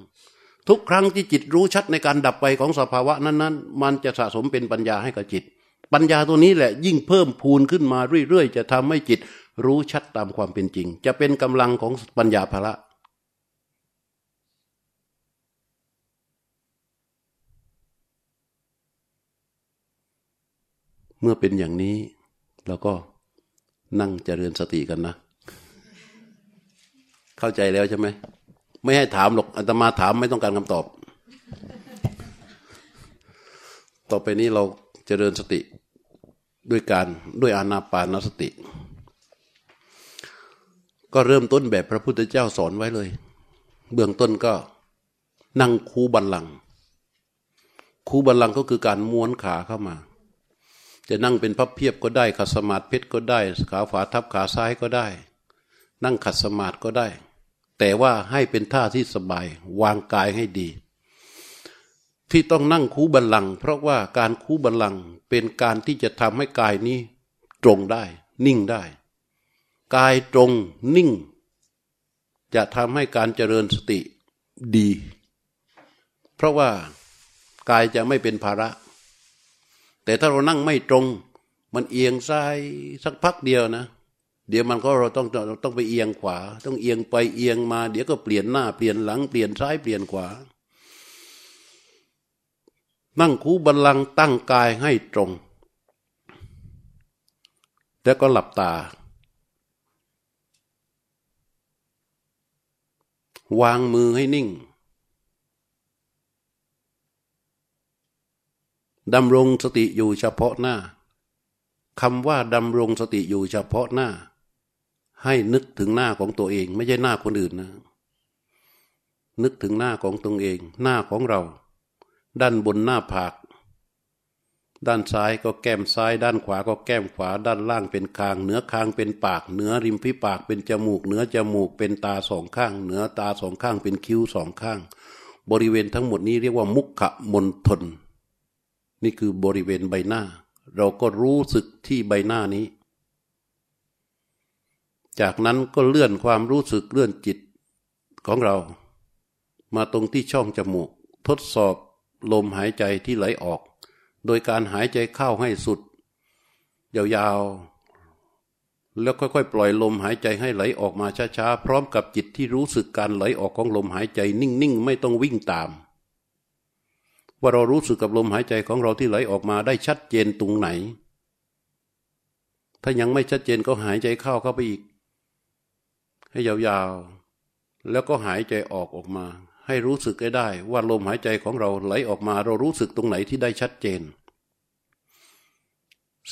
ทุกครั้งที่จิตรู้ชัดในการดับไปของสภาวะนั้นๆ มันจะสะสมเป็นปัญญาให้กับจิต ปัญญาตัวนี้แหละยิ่งเพิ่มพูนขึ้นมาเรื่อยๆ จะทำให้จิตรู้ชัดตามความเป็นจริง จะเป็นกำลังของปัญญาภละเมื่อเป็นอย่างนี้เราก็ นั่งเจริญสติกันนะ เข้าใจแล้วใช่ไหม ไม่ให้ถามหรอกอาตมาถามไม่ต้องการคำตอบ ต่อไปนี้เราเจริญสติด้วยการด้วยอานาปานสติ ก็เริ่มต้นแบบพระพุทธเจ้าสอนไว้เลย เบื้องต้นก็นั่งคูบันลัง คูบันลังก็คือการม้วนขาเข้ามา จะนั่งเป็นพับเพียบก็ได้ขัดสมาธิเพชรก็ได้ขาฝาทับขาซ้ายก็ได้ นั่งขัดสมาธิก็ได้ แต่ว่าให้เป็นท่าที่สบายวางกายให้ดี ที่ต้องนั่งคูบันลัง เพราะว่าการคูบันลังเป็นการที่จะทำให้กายนี้ ตรงได้ นิ่งได้ กายตรงนิ่ง จะทำให้การเจริญสติดี เพราะว่ากายจะไม่เป็นภาระ แต่ถ้าเรานั่งไม่ตรง มันเอียงซ้ายสักพักเดียวนะ เดี๋ยวมันก็เราต้องเราต้องไปเอียงขวา ต้องเอียงไปเอียงมา เดี๋ยวก็เปลี่ยนหน้าเปลี่ยนหลังเปลี่ยนซ้ายเปลี่ยนขวา นั่งคูบัลลังตั้งกายให้ตรง แล้วก็หลับตา วางมือให้นิ่ง ดำรงสติอยู่เฉพาะหน้าคำว่าดำรงสติอยู่เฉพาะหน้า ให้นึกถึงหน้าของตัวเอง ไม่ใช่หน้าคนอื่นนะ นึกถึงหน้าของตวเอง หน้าของเรา ด้านบนหน้าผาก ด้านซ้ายก็แก้มซ้าย ด้านขวาก็แก้มขวา ด้านล่างเป็นคาง เหนือคางเป็นปากเหนือริมฝีปากเป็นจมูก เหนือจมูกเป็นตาสองข้าง เหนือตาสองข้างเป็นคิ้วสองข้าง บริเวณทั้งหมดนี้เรียกว่ามุขมนทน นี่คือบริเวณใบหน้า เราก็รู้สึกที่ใบหน้านี้ จากนั้นก็เลื่อนความรู้สึกเลื่อนจิตของเรา มาตรงที่ช่องจมูก ทดสอบลมหายใจที่ไหลออก โดยการหายใจเข้าให้สุด ยาวๆ แล้วค่อยๆ ปล่อยลมหายใจให้ไหลออกมาช้าๆ พร้อมกับจิตที่รู้สึกการไหลออกของลมหายใจนิ่งๆ ไม่ต้องวิ่งตาม ว่าเรารู้สึกกับลมหายใจของเราที่ไหลออกมาได้ชัดเจนตรงไหน ถ้ายังไม่ชัดเจนก็หายใจเข้าเข้าไปอีก ให้ยาวๆ แล้วก็หายใจออกออกมา ให้รู้สึกได้ ว่าลมหายใจของเราไหลออกมา เรารู้สึกตรงไหนที่ได้ชัดเจน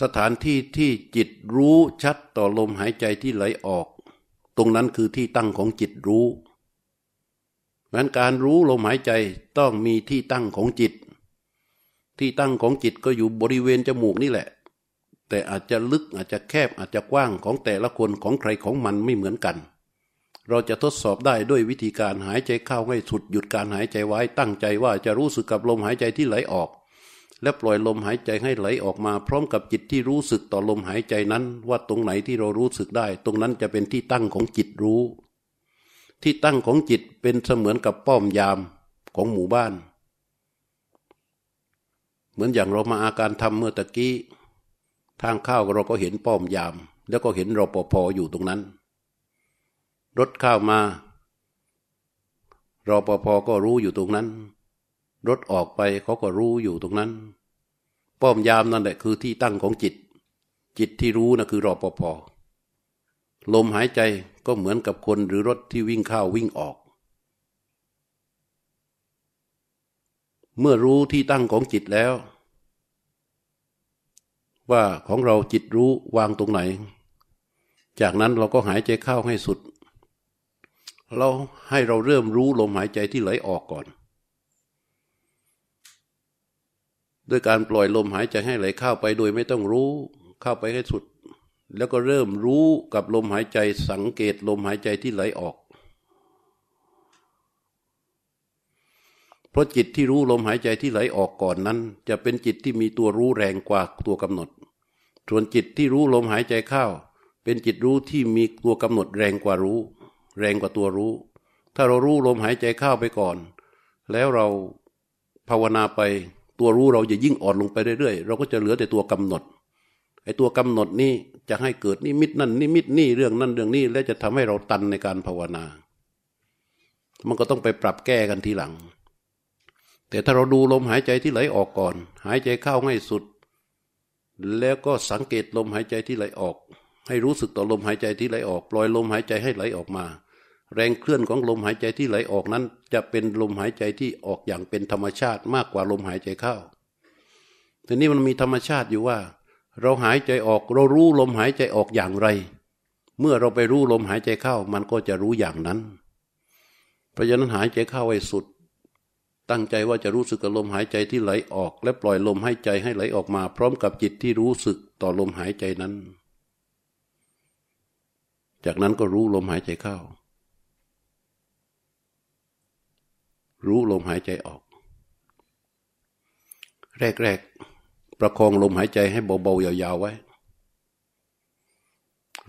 สถานที่ที่จิตรู้ชัดต่อลมหายใจที่ไหลออก ตรงนั้นคือที่ตั้งของจิตรู้ งั้นการรู้ลมหายใจต้องมีที่ตั้งของจิต ที่ตั้งของจิตก็อยู่บริเวณจมูกนี่แหละ แต่อาจจะลึกอาจจะแคบอาจจะกว้างของแต่ละคนของใครของมันไม่เหมือนกัน เราจะทดสอบได้ด้วยวิธีการหายใจเข้าให้สุดหยุดการหายใจไว้ตั้งใจว่าจะรู้สึกกับลมหายใจที่ไหลออก และปล่อยลมหายใจให้ไหลออกมา พร้อมกับจิตที่รู้สึกต่อลมหายใจนั้น ว่าตรงไหนที่เรารู้สึกได้ ตรงนั้นจะเป็นที่ตั้งของจิตรู้ ที่ตั้งของจิตเป็นเสมือนกับป้อมยามของหมู่บ้าน เหมือนอย่างเรามาอาการทำเมื่อตะกี้ ทางเข้าเราก็เห็นป้อมยาม แล้วก็เห็นรปภอยู่ตรงนั้น รถเข้ามารอปภก็รู้อยู่ตรงนั้น รถออกไปเขาก็รู้อยู่ตรงนั้น ป้อมยามนั่นแหละคือที่ตั้งของจิต จิตที่รู้นะคือรอปภลมหายใจ ก็เหมือนกับคนหรือรถที่วิ่งเข้าวิ่งออก เมื่อรู้ที่ตั้งของจิตแล้ว ว่าของเราจิตรู้วางตรงไหน จากนั้นเราก็หายใจเข้าให้สุด เราให้เราเริ่มรู้ลมหายใจที่ไหลออกก่อน ด้วยการปล่อยลมหายใจให้ไหลเข้าไปโดยไม่ต้องรู้เข้าไปให้สุด แล้วก็เริ่มรู้กับลมหายใจสังเกตลมหายใจที่ไหลออก เพราะจิตที่รู้ลมหายใจที่ไหลออกก่อนนั้น จะเป็นจิตที่มีตัวรู้แรงกว่าตัวกำหนด ส่วนจิตที่รู้ลมหายใจเข้า เป็นจิตรู้ที่มีตัวกำหนดแรงกว่ารู้ แรงกว่าตัวรู้ ถ้าเรารู้ลมหายใจเข้าไปก่อน แล้วเราภาวนาไปตัวรู้เราจะยิ่งอ่อนลงไปเรื่อยๆ เราก็จะเหลือแต่ตัวกำหนด ไอ้ตัวกำหนดนี่จะให้เกิดนิมิตนั่นนิมิตนี่เรื่องนั่นเรื่องนี้ และจะทำให้เราตันในการภาวนา มันก็ต้องไปปรับแก้กันทีหลัง แต่ถ้าเราดูลมหายใจที่ไหลออกก่อน หายใจเข้าให้สุด แล้วก็สังเกตลมหายใจที่ไหลออก ให้รู้สึกต่อลมหายใจที่ไหลออก ปล่อยลมหายใจให้ไหลออกมา แรงเคลื่อนของลมหายใจที่ไหลออกนั้น จะเป็นลมหายใจที่ออกอย่างเป็นธรรมชาติมากกว่าลมหายใจเข้าแต่นี้มันมีธรรมชาติอยู่ว่า เราหายใจออก เรารู้ลมหายใจออกอย่างไร เมื่อเราไปรู้ลมหายใจเข้า มันก็จะรู้อย่างนั้น เพราะฉะนั้นหายใจเข้าไว้สุด ตั้งใจว่าจะรู้สึกกับลมหายใจที่ไหลออก และปล่อยลมหายใจให้ไหลออกมา พร้อมกับจิตที่รู้สึกต่อลมหายใจนั้น จากนั้นก็รู้ลมหายใจเข้า รู้ลมหายใจออก แรกๆ ประคองลมหายใจให้เบาๆยาวๆไว้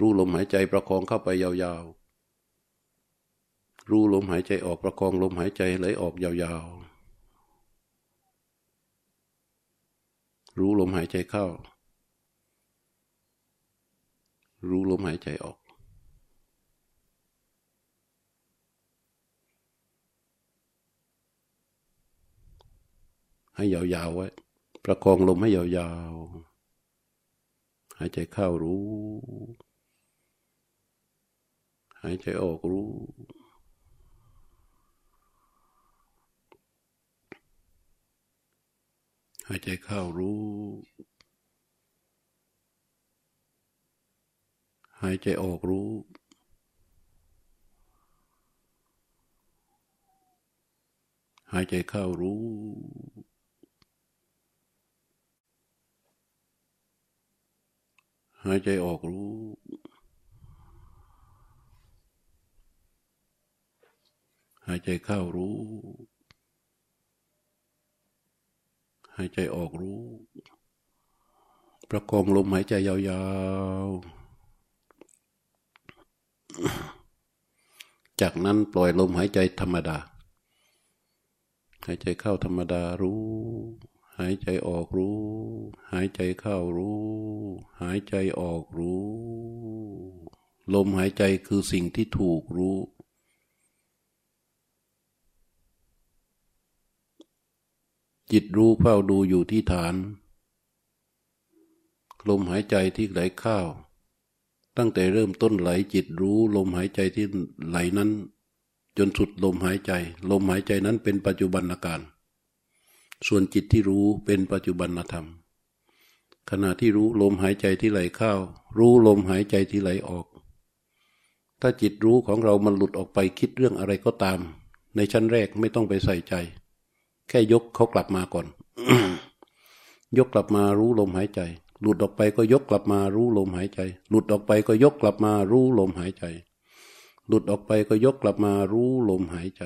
รู้ลมหายใจประคองเข้าไปยาวๆ รู้ลมหายใจออกประคองลมหายใจไหลออกยาวๆ รู้ลมหายใจเข้า รู้ลมหายใจออก ให้ยาวๆไว้ ประคองลมให้ยาวๆ หายใจเข้ารู้ หายใจออกรู้ หายใจเข้ารู้ หายใจออกรู้หายใจเข้ารู้ หายใจออกรู้ หายใจเข้ารู้ หายใจออกรู้ ประคองลมหายใจยาวๆ จากนั้นปล่อยลมหายใจธรรมดา หายใจเข้าธรรมดารู้ หายใจออกรู้ หายใจเข้ารู้ หายใจออกรู้ ลมหายใจคือสิ่งที่ถูกรู้ จิตรู้เฝ้าดูอยู่ที่ฐาน ลมหายใจที่ไหลเข้าตั้งแต่เริ่มต้นไหลจิตรู้ลมหายใจที่ไหลนั้น จนสุดลมหายใจ ลมหายใจนั้นเป็นปัจจุบันอาการ ส่วนจิตที่รู้เป็นปัจจุบันธรรม ขณะที่รู้ลมหายใจที่ไหลเข้า รู้ลมหายใจที่ไหลออก ถ้าจิตรู้ของเรามันหลุดออกไปคิดเรื่องอะไรก็ตาม ในชั้นแรกไม่ต้องไปใส่ใจ แค่ยกเขากลับมาก่อน ยกกลับมารู้ลมหายใจ หลุดออกไปก็ยกกลับมารู้ลมหายใจ หลุดออกไปก็ยกกลับมารู้ลมหายใจ หลุดออกไปก็ยกกลับมารู้ลมหายใจ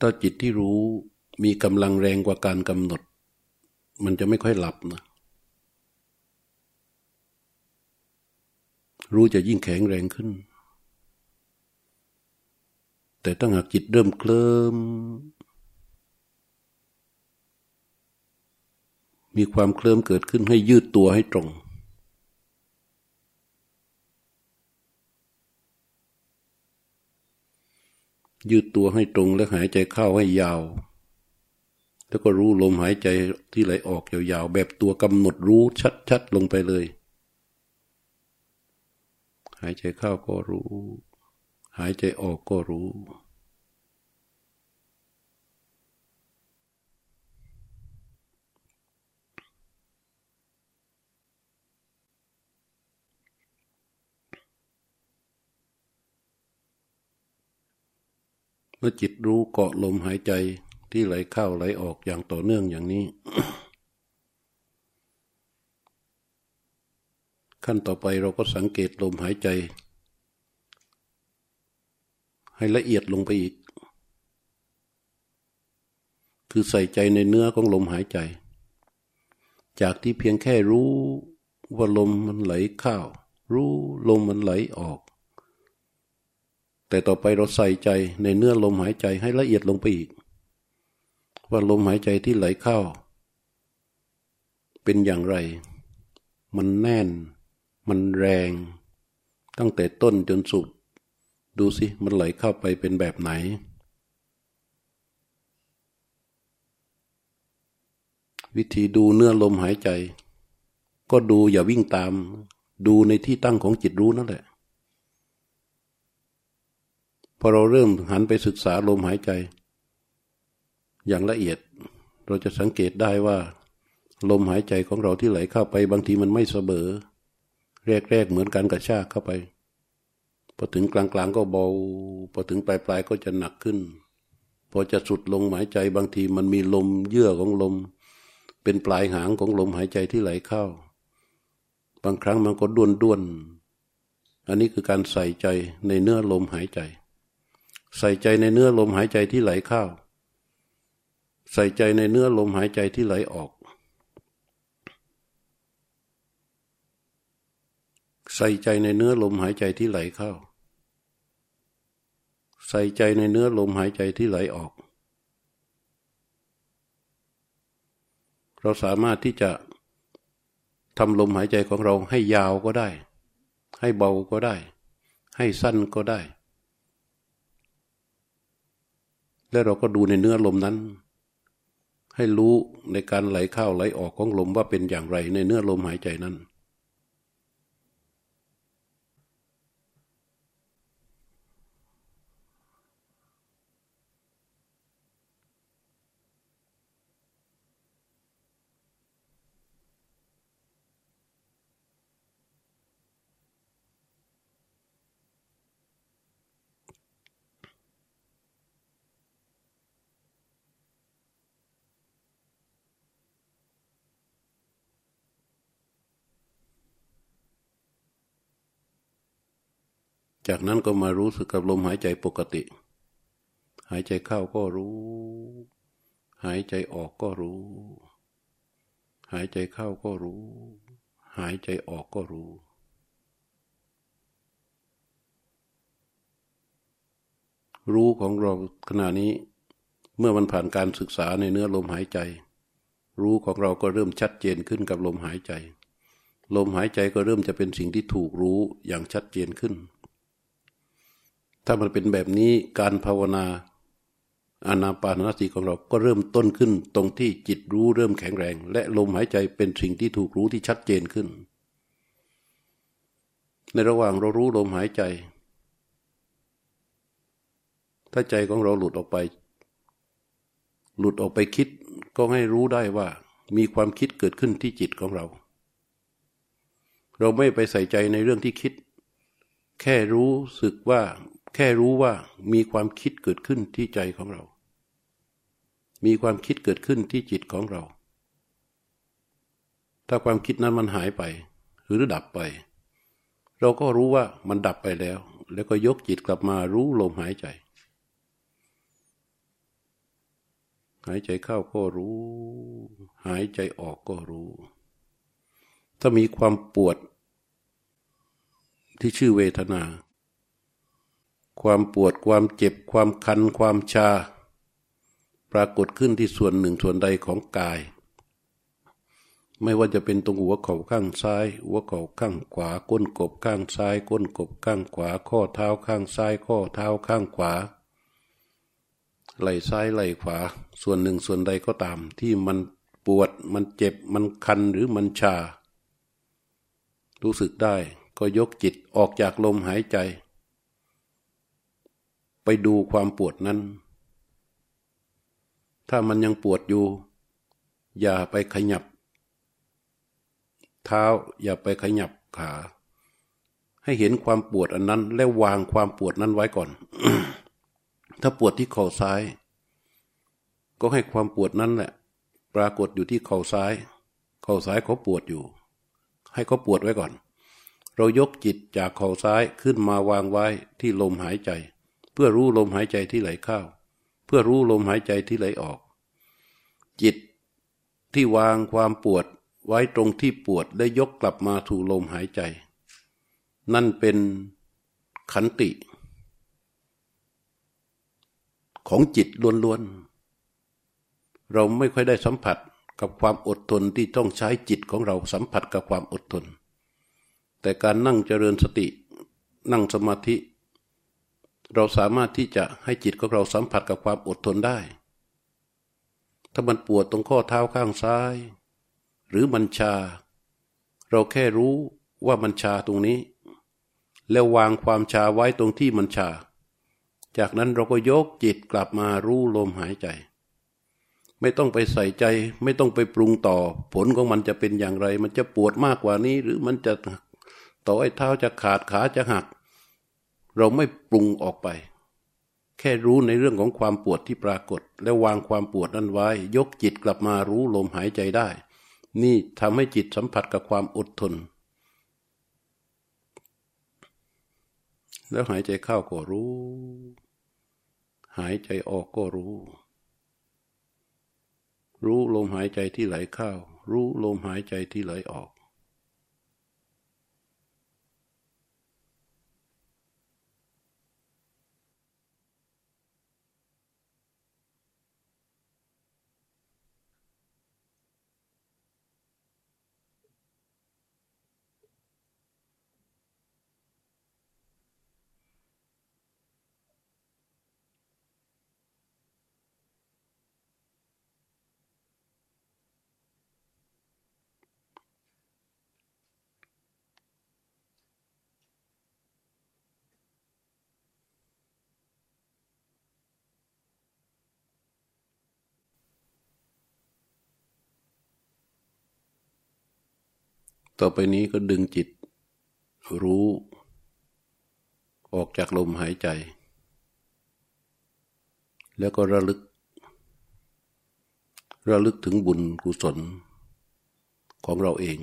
ถ้าจิตที่รู้มีกำลังแรงกว่าการกำหนด มันจะไม่ค่อยหลับนะรู้จะยิ่งแข็งแรงขึ้น แต่ตั้งหากจิตเริ่มเคลิมมีความเคลิ้มเกิดขึ้นให้ยืดตัวให้ตรง ยืดตัวให้ตรงและหายใจเข้าให้ยาว แล้วก็รู้ลมหายใจที่ไหลออกยาวๆ แบบตัวกำหนดรู้ชัดๆลงไปเลย หายใจเข้าก็รู้ หายใจออกก็รู้ เมื่อจิตรู้เกาะลมหายใจที่ไหลเข้าไหลออกอย่างต่อเนื่องอย่างนี้ ขั้นต่อไปเราก็สังเกตลมหายใจ ให้ละเอียดลงไปอีก คือใส่ใจในเนื้อของลมหายใจ จากที่เพียงแค่รู้ว่าลมมันไหลเข้ารู้ลมมันไหลออก แต่ต่อไปเราใส่ใจในเนื้อลมหายใจให้ละเอียดลงไปอีก ว่าลมหายใจที่ไหลเข้า เป็นอย่างไร มันแน่น มันแรง ตั้งแต่ต้นจนสุด ดูสิมันไหลเข้าไปเป็นแบบไหน วิธีดูเนื้อลมหายใจ ก็ดูอย่าวิ่งตาม ดูในที่ตั้งของจิตรู้นั่นแหละ พอเราเริ่มหันไปศึกษาลมหายใจ อย่างละเอียด เราจะสังเกตได้ว่า ลมหายใจของเราที่ไหลเข้าไป บางทีมันไม่เสมอแรกๆเหมือนการกระชากเข้าไปพอถึงกลางๆก็เบาพอถึงปลายๆก็จะหนักขึ้นพอจะสุดลงหายใจบางทีมันมีลมเยื่อของลม เป็นปลายหางของลมหายใจที่ไหลเข้า บางครั้งมันก็ด้วนด้วน อันนี้คือการใส่ใจในเนื้อลมหายใจ ใส่ใจในเนื้อลมหายใจที่ไหลเข้า ใส่ใจในเนื้อลมหายใจที่ไหลออก ใส่ใจในเนื้อลมหายใจที่ไหลเข้า ใส่ใจในเนื้อลมหายใจที่ไหลออก เราสามารถที่จะทำลมหายใจของเราให้ยาวก็ได้ ให้เบาก็ได้ ให้สั้นก็ได้ แล้วเราก็ดูในเนื้อลมนั้น ให้รู้ในการไหลเข้าไหลออกของลมว่าเป็นอย่างไรในเนื้อลมหายใจนั้น จากนั้นก็มารู้สึกกับลมหายใจปกติ หายใจเข้าก็รู้ หายใจออกก็รู้ หายใจเข้าก็รู้ หายใจออกก็รู้รู้ของเราขณะนี้ เมื่อมันผ่านการศึกษาในเนื้อลมหายใจ รู้ของเราก็เริ่มชัดเจนขึ้นกับลมหายใจ ลมหายใจก็เริ่มจะเป็นสิ่งที่ถูกรู้อย่างชัดเจนขึ้น ถ้ามันเป็นแบบนี้การภาวนาอานาปานสติของเราก็เริ่มต้นขึ้นตรงที่จิตรู้เริ่มแข็งแรง และลมหายใจเป็นสิ่งที่ถูกรู้ที่ชัดเจนขึ้น ในระหว่างเรารู้ลมหายใจ ถ้าใจของเราหลุดออกไป หลุดออกไปคิดก็ให้รู้ได้ว่า มีความคิดเกิดขึ้นที่จิตของเรา เราไม่ไปใส่ใจในเรื่องที่คิด แค่รู้สึกว่า แค่รู้ว่ามีความคิดเกิดขึ้นที่ใจของเรา มีความคิดเกิดขึ้นที่จิตของเรา ถ้าความคิดนั้นมันหายไป หรือดับไป เราก็รู้ว่ามันดับไปแล้ว แล้วก็ยกจิตกลับมารู้ลมหายใจ หายใจเข้าก็รู้ หายใจออกก็รู้ ถ้ามีความปวดที่ชื่อเวทนา ความปวดความเจ็บความคันความชา ปรากฏขึ้นที่ส่วนหนึ่งส่วนใดของกาย ไม่ว่าจะเป็นตรงหัวเข่าข้างซ้าย หัวเข่าข้างขวา ก้นกบข้างซ้าย ก้นกบข้างขวา ข้อเท้าข้างซ้าย ข้อเท้าข้างขวา ไหล่ซ้ายไหล่ขวา ส่วนหนึ่งส่วนใดก็ตาม ที่มันปวดมันเจ็บมันคันหรือมันชา รู้สึกได้ก็ยกจิตออกจากลมหายใจ ดูความปวดนั้น ถ้ามันยังปวดอยู่ อย่าไปขยับ เท้าอย่าไปขยับขา ให้เห็นความปวดอันนั้น แล้ววางความปวดนั้นไว้ก่อน ถ้าปวดที่เข่าซ้าย ก็ให้ความปวดนั้นแหละ ปรากฏอยู่ที่เข่าซ้าย เข่าซ้ายเขาปวดอยู่ ให้เขาปวดไว้ก่อนเรายกจิตจากเข่าซ้ายขึ้นมาวางไว้ที่ลมหายใจ พื่อรู้ลมหายใจที่ไหลเข้า เพื่อรู้ลมหายใจที่ไหลออก จิตที่วางความปวดไว้ตรงที่ปวดได้ยกกลับมาถูลมหายใจ นั่นเป็นขันติ ของจิตล้วนๆ เราไม่ค่อยได้สัมผัสกับความอดทนที่ต้องใช้จิตของเราสัมผัสกับความอดทน แต่การนั่งเจริญสติ นั่งสมาธิ เราสามารถที่จะให้จิตของเราสัมผัสกับความอดทนได้ ถ้ามันปวดตรงข้อเท้าข้างซ้าย หรือมันชา เราแค่รู้ว่ามันชาตรงนี้ แล้ววางความชาไว้ตรงที่มันชา จากนั้นเราก็ยกจิตกลับมารู้ลมหายใจ ไม่ต้องไปใส่ใจ ไม่ต้องไปปรุงต่อ ผลของมันจะเป็นอย่างไร มันจะปวดมากกว่านี้ หรือมันจะต่อไอ้เท้าจะขาดขาจะหัก เราไม่ปรุงออกไป แค่รู้ในเรื่องของความปวดที่ปรากฏ แล้ววางความปวดนั้นไว้ ยกจิตกลับมารู้ลมหายใจได้ นี่ทำให้จิตสัมผัสกับความอดทน แล้วหายใจเข้าก็รู้ หายใจออกก็รู้ รู้ลมหายใจที่ไหลเข้า รู้ลมหายใจที่ไหลออก ต่อไปนี้ก็ดึงจิต รู้ ออกจากลมหายใจ แล้วก็ระลึก ระลึกถึงบุญกุศลของเราเอง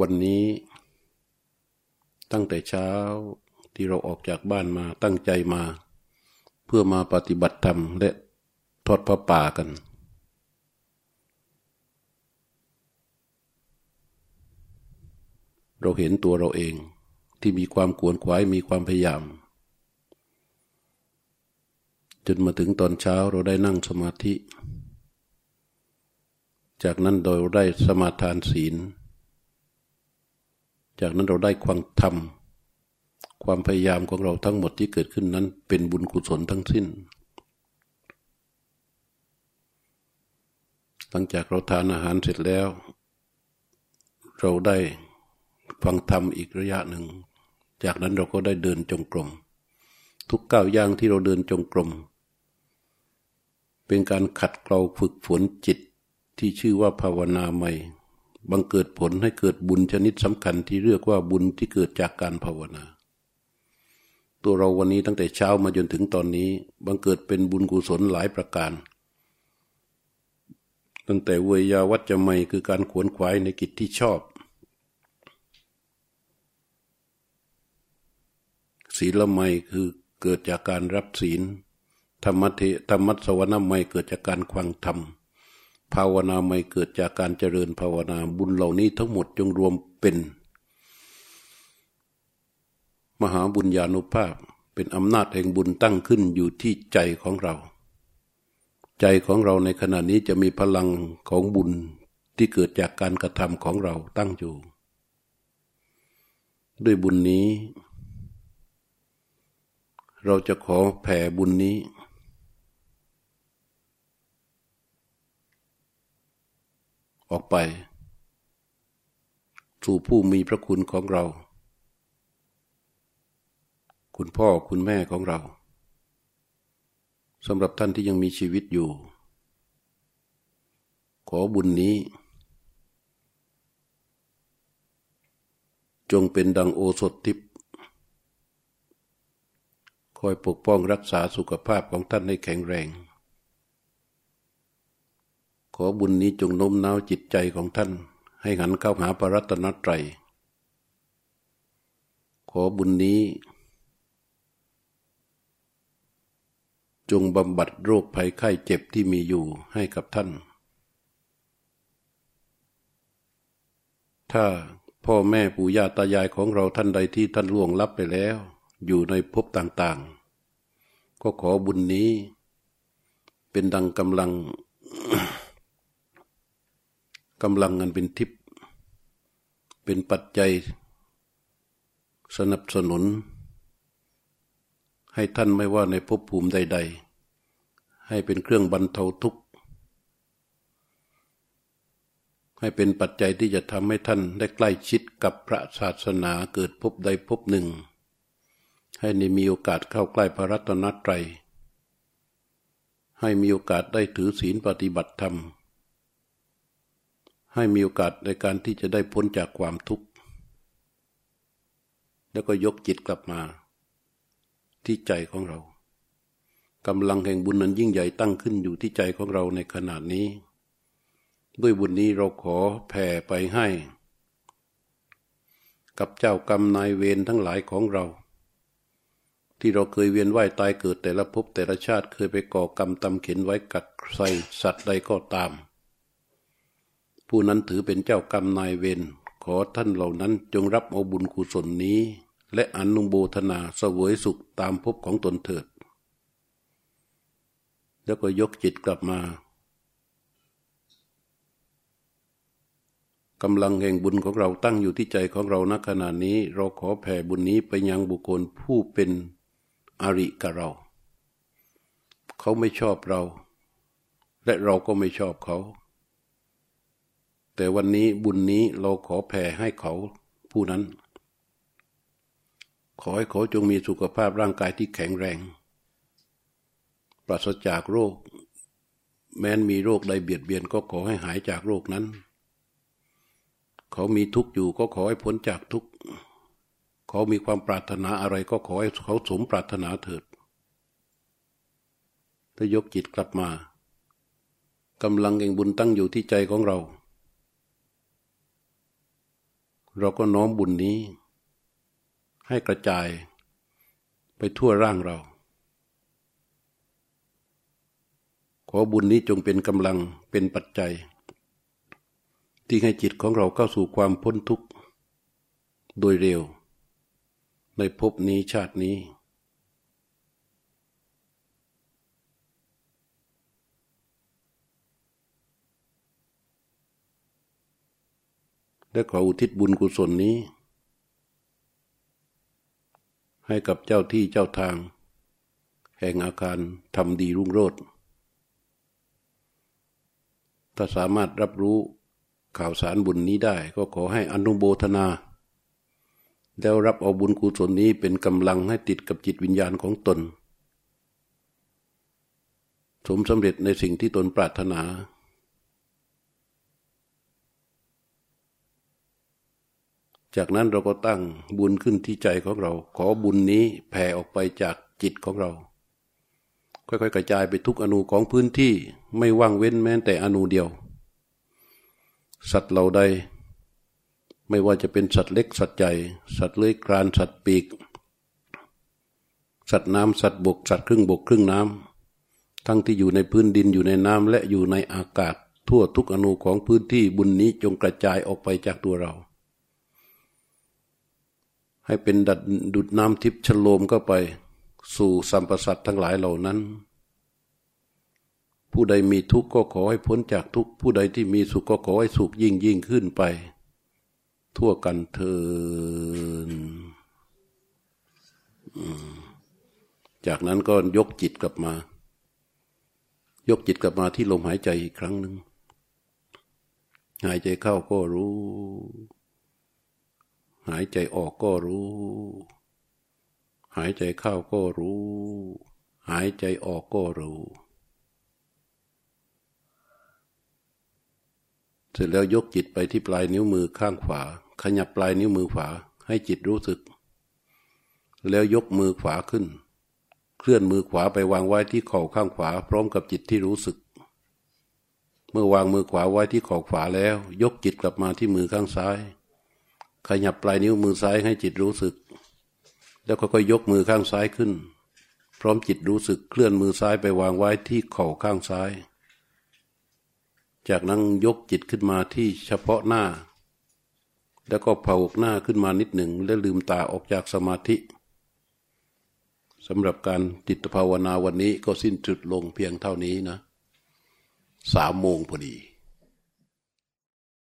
วันนี้ตั้งแต่เช้าที่เราออกจากบ้านมาตั้งใจมา เพื่อมาปฏิบัติธรรมและทอดพระป่ากัน เราเห็นตัวเราเองที่มีความกวนขวายมีความพยายาม จนมาถึงตอนเช้าเราได้นั่งสมาธิ จากนั้นเราได้สมาทานศีล จากนั้นเราได้ความธรรม ความพยายามของเราทั้งหมดที่เกิดขึ้นนั้น เป็นบุญกุศลทั้งสิ้น หลังจากเราทานอาหารเสร็จแล้ว เราได้ ฟังธรรมอีกระยะหนึ่ง จากนั้นเราก็ได้เดินจงกรม ทุกก้าวย่างที่เราเดินจงกรม เป็นการขัดเกลาฝึกฝนจิตที่ชื่อว่าภาวนาใหม่บังเกิดผลให้เกิดบุญชนิดสำคัญที่เรียกว่าบุญที่เกิดจากการภาวนา ตัวเราวันนี้ตั้งแต่เช้ามาจนถึงตอนนี้ บังเกิดเป็นบุญกุศลหลายประการ ตั้งแต่เวยาวัจจะไม่คือการขวนขวายในกิจที่ชอบ ศีลไมคือเกิดจากการรับศีล ธรรมะเทธรรมัสวนาไม่เกิดจากการควังธรรม ภาวนาไม่เกิดจากการเจริญภาวนาบุญเหล่านี้ทั้งหมดจงรวมเป็น มหาบุญญาณุภาพเป็นอำนาจแห่งบุญตั้งขึ้นอยู่ที่ใจของเรา ใจของเราในขณะนี้จะมีพลังของบุญที่เกิดจากการกระทำของเราตั้งอยู่ ด้วยบุญนี้ เราจะขอแผ่บุญนี้ ออกไป สู่ผู้มีพระคุณของเรา คุณพ่อคุณแม่ของเราสำหรับท่านที่ยังมีชีวิตอยู่ ขอบุญนี้ จงเป็นดังโอสถทิพย คอยปกป้องรักษาสุขภาพของท่านให้แข็งแรง ขอบุญนี้จงโน้มน้าวจิตใจของท่าน ให้หันเข้าหาพระรัตนตรัย ขอบุญนี้ จงบำบัดโรคภัยไข้เจ็บที่มีอยู่ให้กับท่าน ถ้าพ่อแม่ปู่ย่าตายายของเราท่านใดที่ท่านล่วงลับไปแล้ว อยู่ในภพต่างๆ ก็ขอบุญนี้ เป็นดังกำลังกำลังเงินเป็นทิพย์เป็นปัจจัย สนับสนุน ให้ท่านไม่ว่าในภพภูมิใด ๆ ให้เป็นเครื่องบรรเทาทุกข์ ให้เป็นปัจจัยที่จะทำให้ท่านได้ใกล้ชิดกับพระศาสนาเกิดพบใดพบหนึ่ง ให้ในมีโอกาสเข้าใกล้พระรัตนตรัย ให้มีโอกาสได้ถือศีลปฏิบัติธรรม ให้มีโอกาสในการที่จะได้พ้นจากความทุกข์ แล้วก็ยกจิตกลับมา ที่ใจของเรากำลังแห่งบุญนั้นยิ่งใหญ่ตั้งขึ้นอยู่ที่ใจของเราในขณะนี้ ด้วยบุญนี้เราขอแผ่ไปให้ กับเจ้ากรรมนายเวรทั้งหลายของเรา ที่เราเคยเวียนว่ายตายเกิดแต่ละภพแต่ละชาติเคยไปก่อกรรมตำเข็นไว้กัดใส่สัตว์ใดก็ตาม ผู้นั้นถือเป็นเจ้ากรรมนายเวรขอท่านเหล่านั้นจงรับเอาบุญกุศลนี้ และอนุโมทนาเสวยสุขตามภพของตนเถิด แล้วก็ยกจิตกลับมากำลังแห่งบุญของเราตั้งอยู่ที่ใจของเราณขณะนี้ เราขอแผ่บุญนี้ไปยังบุคคลผู้เป็น อริกับเรา เขาไม่ชอบเรา และเราก็ไม่ชอบเขา แต่วันนี้บุญนี้เราขอแผ่ให้เขาผู้นั้น ขอให้เขาจงมีสุขภาพร่างกายที่แข็งแรง ปราศจากโรค แม้นมีโรคใดเบียดเบียนก็ขอให้หายจากโรคนั้น เขามีทุกข์อยู่ก็ขอให้พ้นจากทุกข์ เขามีความปรารถนาอะไรก็ขอให้เขาสมปรารถนาเถิด ถ้ายกจิตกลับมากำลังแห่งบุญตั้งอยู่ที่ใจของเรา เราก็น้อมบุญนี้ ให้กระจายไปทั่วร่างเรา ขอบุญนี้จงเป็นกำลังเป็นปัจจัย ที่ให้จิตของเราเข้าสู่ความพ้นทุกข์โดยเร็ว ในภพนี้ชาตินี้และขออุทิศบุญกุศลนี้ ให้กับเจ้าที่เจ้าทาง แห่งอาคารทำดีรุ่งโรจน์ถ้าสามารถรับรู้ข่าวสารบุญนี้ได้ก็ขอให้อนุโบทนา แล้วรับเอาบุญกุศลนี้เป็นกำลังให้ติดกับจิตวิญญาณของตน สมสำเร็จในสิ่งที่ตนปรารถนา จากนั้นเราก็ตั้งบุญขึ้นที่ใจของเรา ขอบุญนี้แผ่ออกไปจากจิตของเรา ค่อยๆ กระจายไปทุกอนูของพื้นที่ไม่ว่างเว้นแม้แต่อนูเดียว สัตว์เหล่าใด ไม่ว่าจะเป็นสัตว์เล็กสัตว์ใหญ่ สัตว์เลื้อยคลานสัตว์ปีก สัตว์น้ำสัตว์บก สัตว์ครึ่งบกครึ่งน้ำทั้งที่อยู่ในพื้นดินอยู่ในน้ำและอยู่ในอากาศ ทั่วทุกอนูของพื้นที่บุญนี้จงกระจายออกไปจากตัวเรา ให้เป็นดัดดุดน้ำทิพย์ฉโลมเข้าไป สู่สัมปสัตทั้งหลายเหล่านั้นผู้ใดมีทุกข์ก็ขอให้พ้นจากทุกข์ผู้ใดที่มีสุขก็ขอให้สุขยิ่งยิ่งขึ้นไป ทั่วกันเถินจากนั้นก็ยกจิตกลับมา ยกจิตกลับมาที่ลมหายใจอีกครั้งหนึ่งหายใจเข้าก็รู้ หายใจออกก็รู้ หายใจเข้าก็รู้ หายใจออกก็รู้ เสร็จแล้วยกจิตไปที่ปลายนิ้วมือข้างขวา ขยับปลายนิ้วมือขวาให้จิตรู้สึก แล้วยกมือขวาขึ้น เคลื่อนมือขวาไปวางไว้ที่เข่าข้างขวา พร้อมกับจิตที่รู้สึก เมื่อวางมือขวาไว้ที่เข่าขวาแล้ว ยกจิตกลับมาที่มือข้างซ้าย ขยับปลายนิ้วมือซ้ายให้จิตรู้สึก แล้วก็ค่อยยกมือข้างซ้ายขึ้น พร้อมจิตรู้สึกเคลื่อนมือซ้ายไปวางไว้ที่เข่าข้างซ้าย จากนั้นยกจิตขึ้นมาที่เฉพาะหน้า แล้วก็เผาหน้าขึ้นมานิดหนึ่ง แล้วลืมตาออกจากสมาธิสำหรับการจิตภาวนาวันนี้ก็สิ้นจุดลงเพียงเท่านี้นะสามโมงพอดี